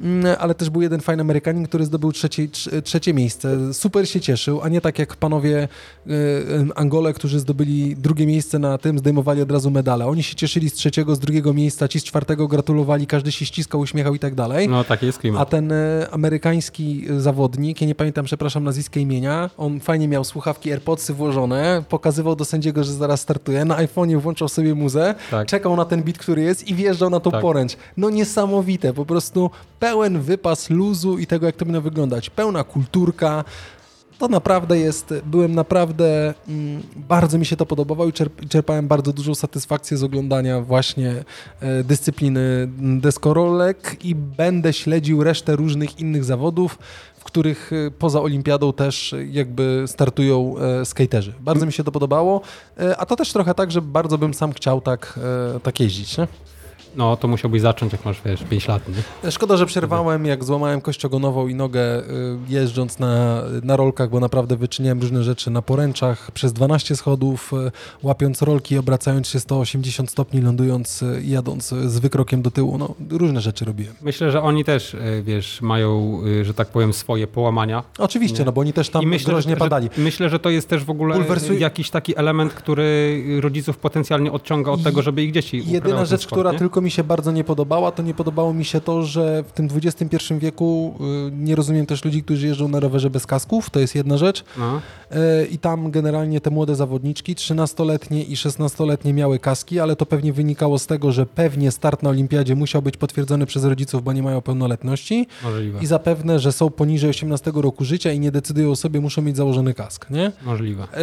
Mm, Ale też był jeden fajny Amerykanin, który zdobył trzecie, trz- trzecie miejsce. Super się cieszył, a nie tak jak panowie y, y, Angole, którzy zdobyli drugie miejsce na tym, zdejmowali od razu medale. Oni się cieszyli z trzeciego, z drugiego miejsca, ci z czwartego gratulowali, każdy się ściskał, uśmiechał i tak dalej. No taki jest A klimat. ten e, amerykański zawodnik, ja nie pamiętam, przepraszam, nazwiska imienia, on fajnie miał słuchawki AirPodsy włożone, pokazywał do sędziego, że zaraz startuje, na iPhone'ie włączał sobie muzę, Tak. czekał na ten beat, który jest i wjeżdżał na tą Tak. poręcz. No niesamowite, po prostu pełen wypas luzu i tego, jak to powinno wyglądać. Pełna kulturka. To naprawdę jest, byłem naprawdę, mm, bardzo mi się to podobało i czerp, czerpałem bardzo dużą satysfakcję z oglądania właśnie e, dyscypliny deskorolek i będę śledził resztę różnych innych zawodów, w których e, poza olimpiadą też jakby startują e, skaterzy. Bardzo mi się to podobało, e, a to też trochę tak, że bardzo bym sam chciał tak, e, tak jeździć. Nie? No to musiałbyś zacząć, jak masz, wiesz, 5 lat, nie? Szkoda, że przerwałem, jak złamałem kość ogonową i nogę y, jeżdżąc na, na rolkach, bo naprawdę wyczyniałem różne rzeczy na poręczach przez 12 schodów, y, łapiąc rolki, obracając się 180 stopni, lądując i jadąc z wykrokiem do tyłu. No, różne rzeczy robiłem. Myślę, że oni też, e, wiesz, mają, e, że tak powiem, swoje połamania. Oczywiście, Nie. no bo oni też tam I myślę, groźnie że, padali. Że, myślę, że to jest też w ogóle jakiś taki element, który rodziców potencjalnie odciąga od tego, żeby ich dzieci Jedyna rzecz, sport, która nie? tylko mi się bardzo nie podobała, to nie podobało mi się to, że w tym XXI wieku y, nie rozumiem też ludzi, którzy jeżdżą na rowerze bez kasków, to jest jedna rzecz. No. E, I tam generalnie te młode zawodniczki, 13-letnie i 16-letnie miały kaski, ale to pewnie wynikało z tego, że pewnie start na olimpiadzie musiał być potwierdzony przez rodziców, bo nie mają pełnoletności Możliwe. i zapewne, że są poniżej 18 roku życia i nie decydują o sobie, muszą mieć założony kask, nie? Możliwe. E,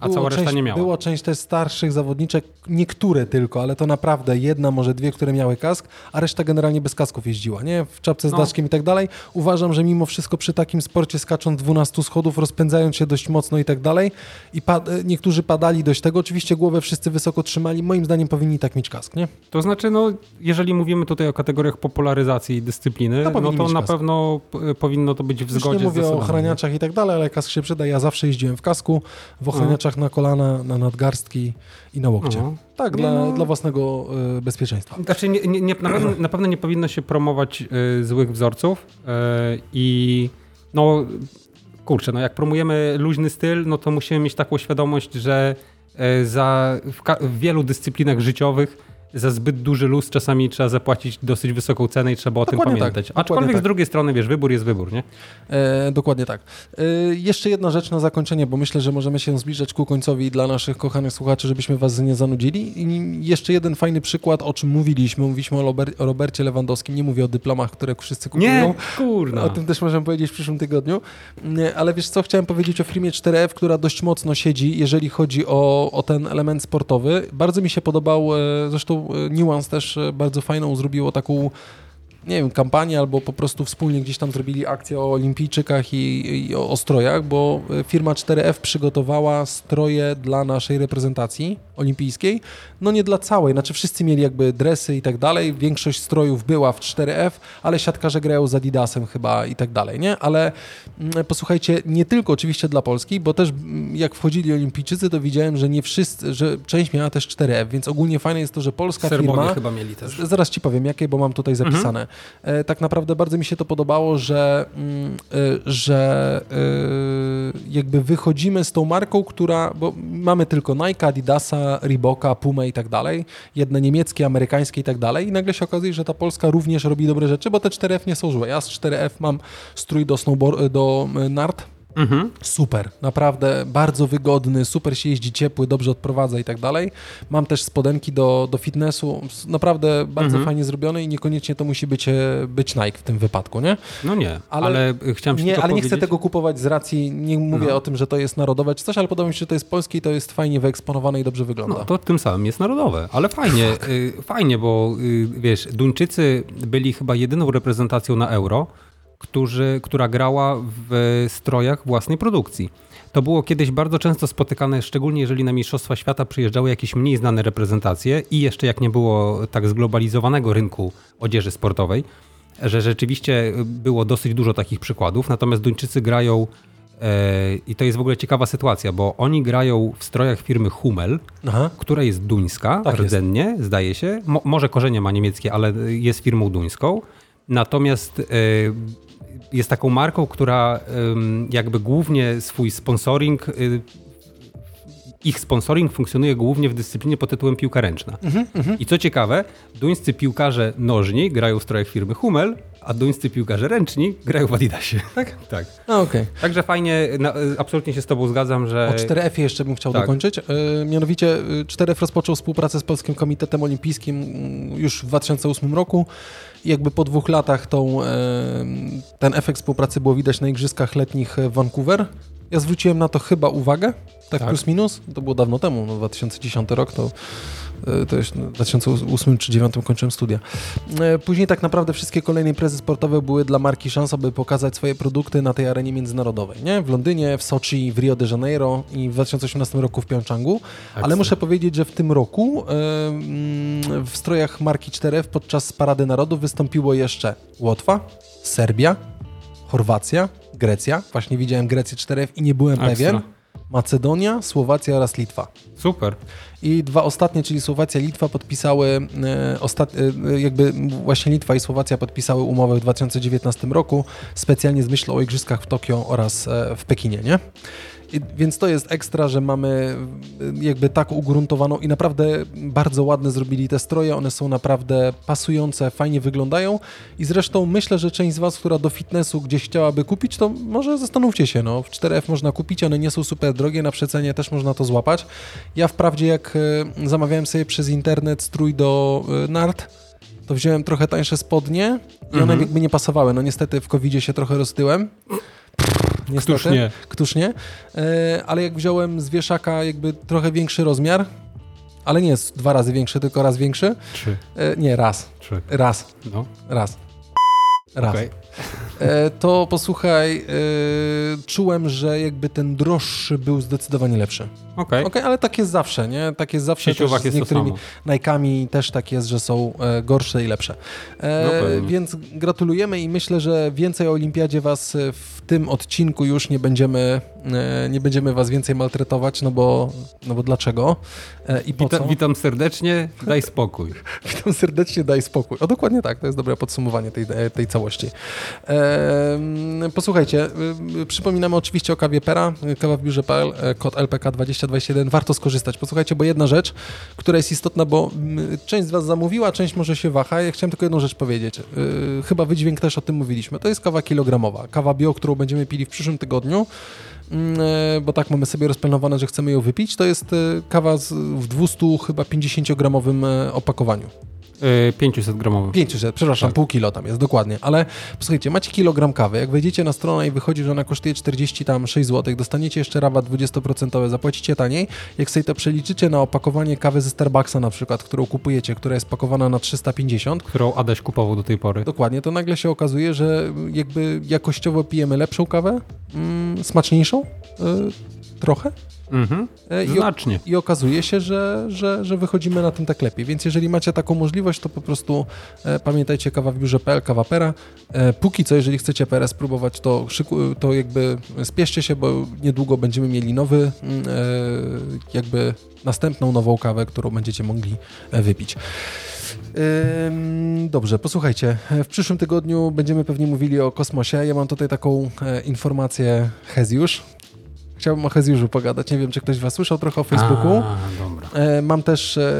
A cała reszta część, nie miała. Było część też starszych zawodniczek, niektóre tylko, ale to naprawdę jedna, może dwie, które miały kask, a reszta generalnie bez kasków jeździła, nie? W czapce z No. daszkiem i tak dalej. Uważam, że mimo wszystko przy takim sporcie skacząc 12 schodów, rozpędzając się dość mocno i tak dalej i pa- e, niektórzy padali dość tego, oczywiście głowę wszyscy wysoko trzymali, moim zdaniem powinni tak mieć kask, nie? To znaczy, no, jeżeli mówimy tutaj o kategoriach popularyzacji dyscypliny, To no to na kask. pewno p- powinno to być w Już zgodzie nie z mówię o ochraniaczach i tak dalej, ale kask się przyda. Ja zawsze jeździłem w kasku, w ochraniaczach na kolana, na nadgarstki i na łokcie. Mhm. Tak, Nie dla, no. dla własnego e, bezpieczeństwa. Znaczy, nie, nie, nie, na, pewno, na pewno nie powinno się promować y, złych wzorców y, i no kurczę, no jak promujemy luźny styl, no to musimy mieć taką świadomość, że y, za, w, w wielu dyscyplinach życiowych za zbyt duży luz czasami trzeba zapłacić dosyć wysoką cenę i trzeba o Dokładnie tym tak, pamiętać. dokładnie Aczkolwiek tak. z drugiej strony, wiesz, wybór jest wybór, nie? E, dokładnie tak. E, jeszcze jedna rzecz na zakończenie, bo myślę, że możemy się zbliżać ku końcowi dla naszych kochanych słuchaczy, żebyśmy was nie zanudzili. I jeszcze jeden fajny przykład, o czym mówiliśmy. Mówiliśmy o, Rober- o Robercie Lewandowskim. Nie mówię o dyplomach, które wszyscy kupują. Nie, kurna. O tym też możemy powiedzieć w przyszłym tygodniu. Nie, Ale wiesz co, chciałem powiedzieć o firmie 4F, która dość mocno siedzi, jeżeli chodzi o, o ten element sportowy. Bardzo mi się podobał, e, zresztą Nuance też e, bardzo fajną zrobiło taką nie wiem, kampanię albo po prostu wspólnie gdzieś tam zrobili akcję o olimpijczykach i, i o, o strojach, bo e, firma 4F przygotowała stroje dla naszej reprezentacji olimpijskiej. No nie dla całej, znaczy wszyscy mieli jakby dresy i tak dalej, większość strojów była w 4F, ale siatkarze grają z Adidasem chyba i tak dalej, nie? Ale mm, posłuchajcie, nie tylko oczywiście dla Polski, bo też mm, jak wchodzili olimpijczycy, to widziałem, że nie wszyscy, że część miała też 4F, więc ogólnie fajne jest to, że polska Serbowie firma... chyba mieli też. Zaraz ci powiem, jakie, bo mam tutaj zapisane. E, tak naprawdę bardzo mi się to podobało, że, mm, e, że e, jakby wychodzimy z tą marką, która, bo mamy tylko Nike, Adidasa, Reeboka, Puma i tak dalej, jedne niemieckie, amerykańskie i tak dalej i nagle się okazuje, że ta Polska również robi dobre rzeczy, bo te 4F nie są złe. Ja z 4F mam strój do, snowboard, do e, nart, Mhm. Super, naprawdę bardzo wygodny, super się jeździ ciepły, dobrze odprowadza i tak dalej. Mam też spodenki do, do fitnessu, naprawdę bardzo mhm. fajnie zrobione i niekoniecznie to musi być, e, być Nike w tym wypadku, nie? No nie, ale, ale chciałem nie, Ale nie chcę tego kupować z racji, nie mówię no. o tym, że to jest narodowe czy coś, ale podoba mi się, że to jest polskie i to jest fajnie wyeksponowane i dobrze wygląda. No to tym samym jest narodowe, ale fajnie, y, fajnie, bo y, wiesz, Duńczycy byli chyba jedyną reprezentacją na Euro, którzy, która grała w strojach własnej produkcji. To było kiedyś bardzo często spotykane, szczególnie jeżeli na Mistrzostwa Świata przyjeżdżały jakieś mniej znane reprezentacje i jeszcze jak nie było tak zglobalizowanego rynku odzieży sportowej, że rzeczywiście było dosyć dużo takich przykładów. Natomiast Duńczycy grają e, i to jest w ogóle ciekawa sytuacja, bo oni grają w strojach firmy Hummel, Aha. która jest duńska, tak rdzennie, jest. zdaje się. Mo może korzenie ma niemieckie, ale jest firmą duńską. Natomiast e, jest taką marką, która jakby głównie swój sponsoring y, ich sponsoring funkcjonuje głównie w dyscyplinie pod tytułem piłka ręczna. Mm -hmm. I co ciekawe, duńscy piłkarze nożni grają w strojach firmy Hummel, a duńscy piłkarze ręczni grają w Adidasie. Tak? tak. A, okay. Także fajnie, na, absolutnie się z tobą zgadzam, że... O 4F jeszcze bym chciał tak. dokończyć. Yy, mianowicie 4F rozpoczął współpracę z Polskim Komitetem Olimpijskim mm, już w 2008 roku jakby po dwóch latach tą, e, ten efekt współpracy było widać na Igrzyskach Letnich w Vancouver. Ja zwróciłem na to chyba uwagę, tak, tak. plus minus. To było dawno temu, no 2010 rok to to już w 2008 czy 2009 kończyłem studia. E, później tak naprawdę wszystkie kolejne imprezy sportowe były dla marki szansą, by pokazać swoje produkty na tej arenie międzynarodowej. Nie? W Londynie, w Soczi, w Rio de Janeiro i w 2018 roku w Pyeongchangu. Ale muszę powiedzieć, że w tym roku e, mm, w strojach marki 4F podczas Parady Narodów wystąpiło jeszcze Łotwa, Serbia, Chorwacja, Grecja. Właśnie widziałem Grecję 4F i nie byłem Ekstra. pewien. Macedonia, Słowacja oraz Litwa. Super. I dwa ostatnie, czyli Słowacja i Litwa podpisały, e, e, jakby właśnie Litwa i Słowacja podpisały umowę w 2019 roku, specjalnie z myślą o Igrzyskach w Tokio oraz e, w Pekinie, nie? Więc to jest ekstra, że mamy y, jakby tak ugruntowaną i naprawdę bardzo ładne zrobili te stroje, one są naprawdę pasujące, fajnie wyglądają i zresztą myślę, że część z Was, która do fitnessu gdzieś chciałaby kupić, to może zastanówcie się, no w 4F można kupić, one nie są super drogie, na przecenie też można to złapać. Ja wprawdzie jak y, zamawiałem sobie przez internet strój do y, nart, to wziąłem trochę tańsze spodnie i one mhm. jakby nie pasowały. No niestety w covid się trochę roztyłem niestety. Któż nie. Któż nie. E, ale jak wziąłem z wieszaka jakby trochę większy rozmiar, ale nie jest dwa razy większy, tylko raz większy. Trzy. E, nie, raz. Trzy. Raz. No. Raz. Raz. Okay. E, to posłuchaj, e, czułem, że jakby ten droższy był zdecydowanie lepszy. Okej. Okay. okay. ale tak jest zawsze, nie? Tak jest zawsze też z niektórymi Nike'ami też tak jest, że są e, gorsze i lepsze. No więc gratulujemy i myślę, że więcej o Olimpiadzie Was w tym odcinku już nie będziemy, nie będziemy Was więcej maltretować, no bo, no bo dlaczego? I po Wita, co? Witam serdecznie, daj spokój. witam serdecznie, daj spokój. O dokładnie tak, to jest dobre podsumowanie tej, tej całości. Posłuchajcie, y, y, przypominamy oczywiście o kawie Pera, kawa w biurze.pl, e, kod LPK 2021, warto skorzystać. Posłuchajcie, bo jedna rzecz, która jest istotna, bo część z Was zamówiła, część może się waha. Ja chciałem tylko jedną rzecz powiedzieć. Y, chyba wydźwięk też o tym mówiliśmy. To jest kawa kilogramowa, kawa bio, którą będziemy pili w przyszłym tygodniu mm, e, bo tak mamy sobie rozplanowane, że chcemy ją wypić. To jest kawa w 200 chyba 50 gramowym e, opakowaniu. 500 gramowym. 500, przepraszam, tak. pół kilo tam jest, dokładnie. Ale posłuchajcie, macie kilogram kawy, jak wejdziecie na stronę i wychodzi, że ona kosztuje 40 tam 6 zł, dostaniecie jeszcze rabat 20%, zapłacicie taniej. Jak sobie to przeliczycie na opakowanie kawy ze Starbucksa na przykład, którą kupujecie, która jest pakowana na 350. Którą Adaś kupował do tej pory. Dokładnie, to nagle się okazuje, że jakby jakościowo pijemy lepszą kawę, mm, smaczniejszą, yy, trochę. Mhm. E, Znacznie. I, I, okazuje się, że, że, że wychodzimy na tym tak lepiej. Więc jeżeli macie taką możliwość, to po prostu e, pamiętajcie kawa w biurze.pl, kawa pera. E, póki co, jeżeli chcecie PRS spróbować, to, szyku, to jakby spieszcie się, bo niedługo będziemy mieli nowy, mm, e, jakby następną nową kawę, którą będziecie mogli e, wypić. Dobrze, posłuchajcie. W przyszłym tygodniu będziemy pewnie mówili o kosmosie. Ja mam tutaj taką e, informację Heziusz. Chciałbym o Hezjuszu pogadać. Nie wiem, czy ktoś was słyszał trochę o Facebooku. A, dobra. E, Mam też, e,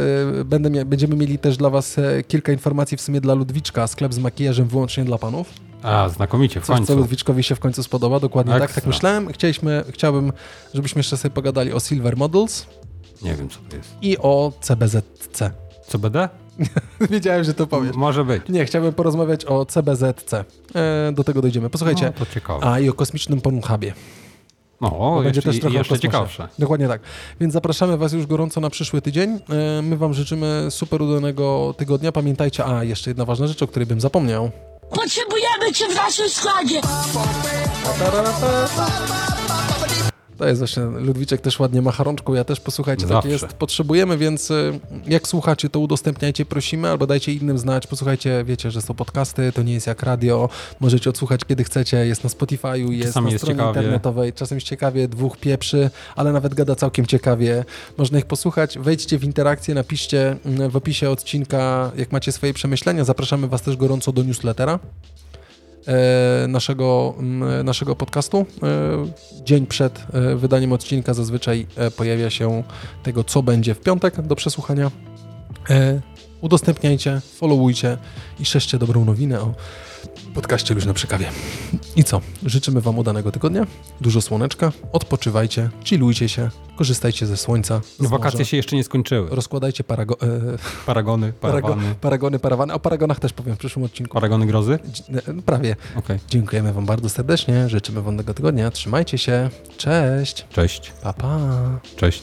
będę będziemy mieli też dla was e, kilka informacji w sumie dla Ludwiczka, sklep z makijażem wyłącznie dla panów. A, znakomicie, w Coś, co końcu. Ludwiczkowi się w końcu spodoba, dokładnie tak, tak Ekstra. myślałem. Chcieliśmy, chciałbym, żebyśmy jeszcze sobie pogadali o Silver Models Nie wiem, co to jest. i o CBZC. Co BD? Wiedziałem, że to powiesz. Może być. Nie, chciałbym porozmawiać o CBZC. E, do tego dojdziemy. Posłuchajcie, No, to ciekawe. a i o kosmicznym Pornhubie. No, o, będzie jeszcze, też trochę jeszcze ciekawsze. Dokładnie tak. Więc zapraszamy Was już gorąco na przyszły tydzień. E, My Wam życzymy super udanego tygodnia. Pamiętajcie, a jeszcze jedna ważna rzecz, o której bym zapomniał. Potrzebujemy cię w naszym składzie! To jest właśnie, Ludwiczek też ładnie macha rączką, ja też posłuchajcie, tak Zawsze. jest, potrzebujemy, więc y, jak słuchacie, to udostępniajcie, prosimy, albo dajcie innym znać, posłuchajcie, wiecie, że są podcasty, to nie jest jak radio, możecie odsłuchać kiedy chcecie, jest na Spotify'u, jest Czasami na stronie internetowej, czasem jest ciekawie, dwóch pieprzy, ale nawet gada całkiem ciekawie, można ich posłuchać, wejdźcie w interakcję, napiszcie mm, w opisie odcinka, jak macie swoje przemyślenia, zapraszamy Was też gorąco do newslettera, naszego, mm, naszego podcastu. E, Dzień przed e, wydaniem odcinka zazwyczaj e, pojawia się tego, co będzie w piątek do przesłuchania. E, Udostępniajcie, followujcie i szerzcie dobrą nowinę o podcaście Luźno przy kawie. I co? Życzymy Wam udanego tygodnia, dużo słoneczka, odpoczywajcie, chillujcie się, korzystajcie ze słońca, z No, wakacje morza. się jeszcze nie skończyły. Rozkładajcie parago- e, Paragony, parago- parawany. paragony, parawany. O paragonach też powiem w przyszłym odcinku. Paragony grozy? E, Prawie. Okej. Dziękujemy Wam bardzo serdecznie. Życzymy Wam tego tygodnia. Trzymajcie się. Cześć. Cześć. Pa, pa. Cześć.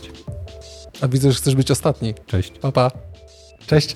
A widzę, że chcesz być ostatni. Cześć. Pa, pa. Cześć.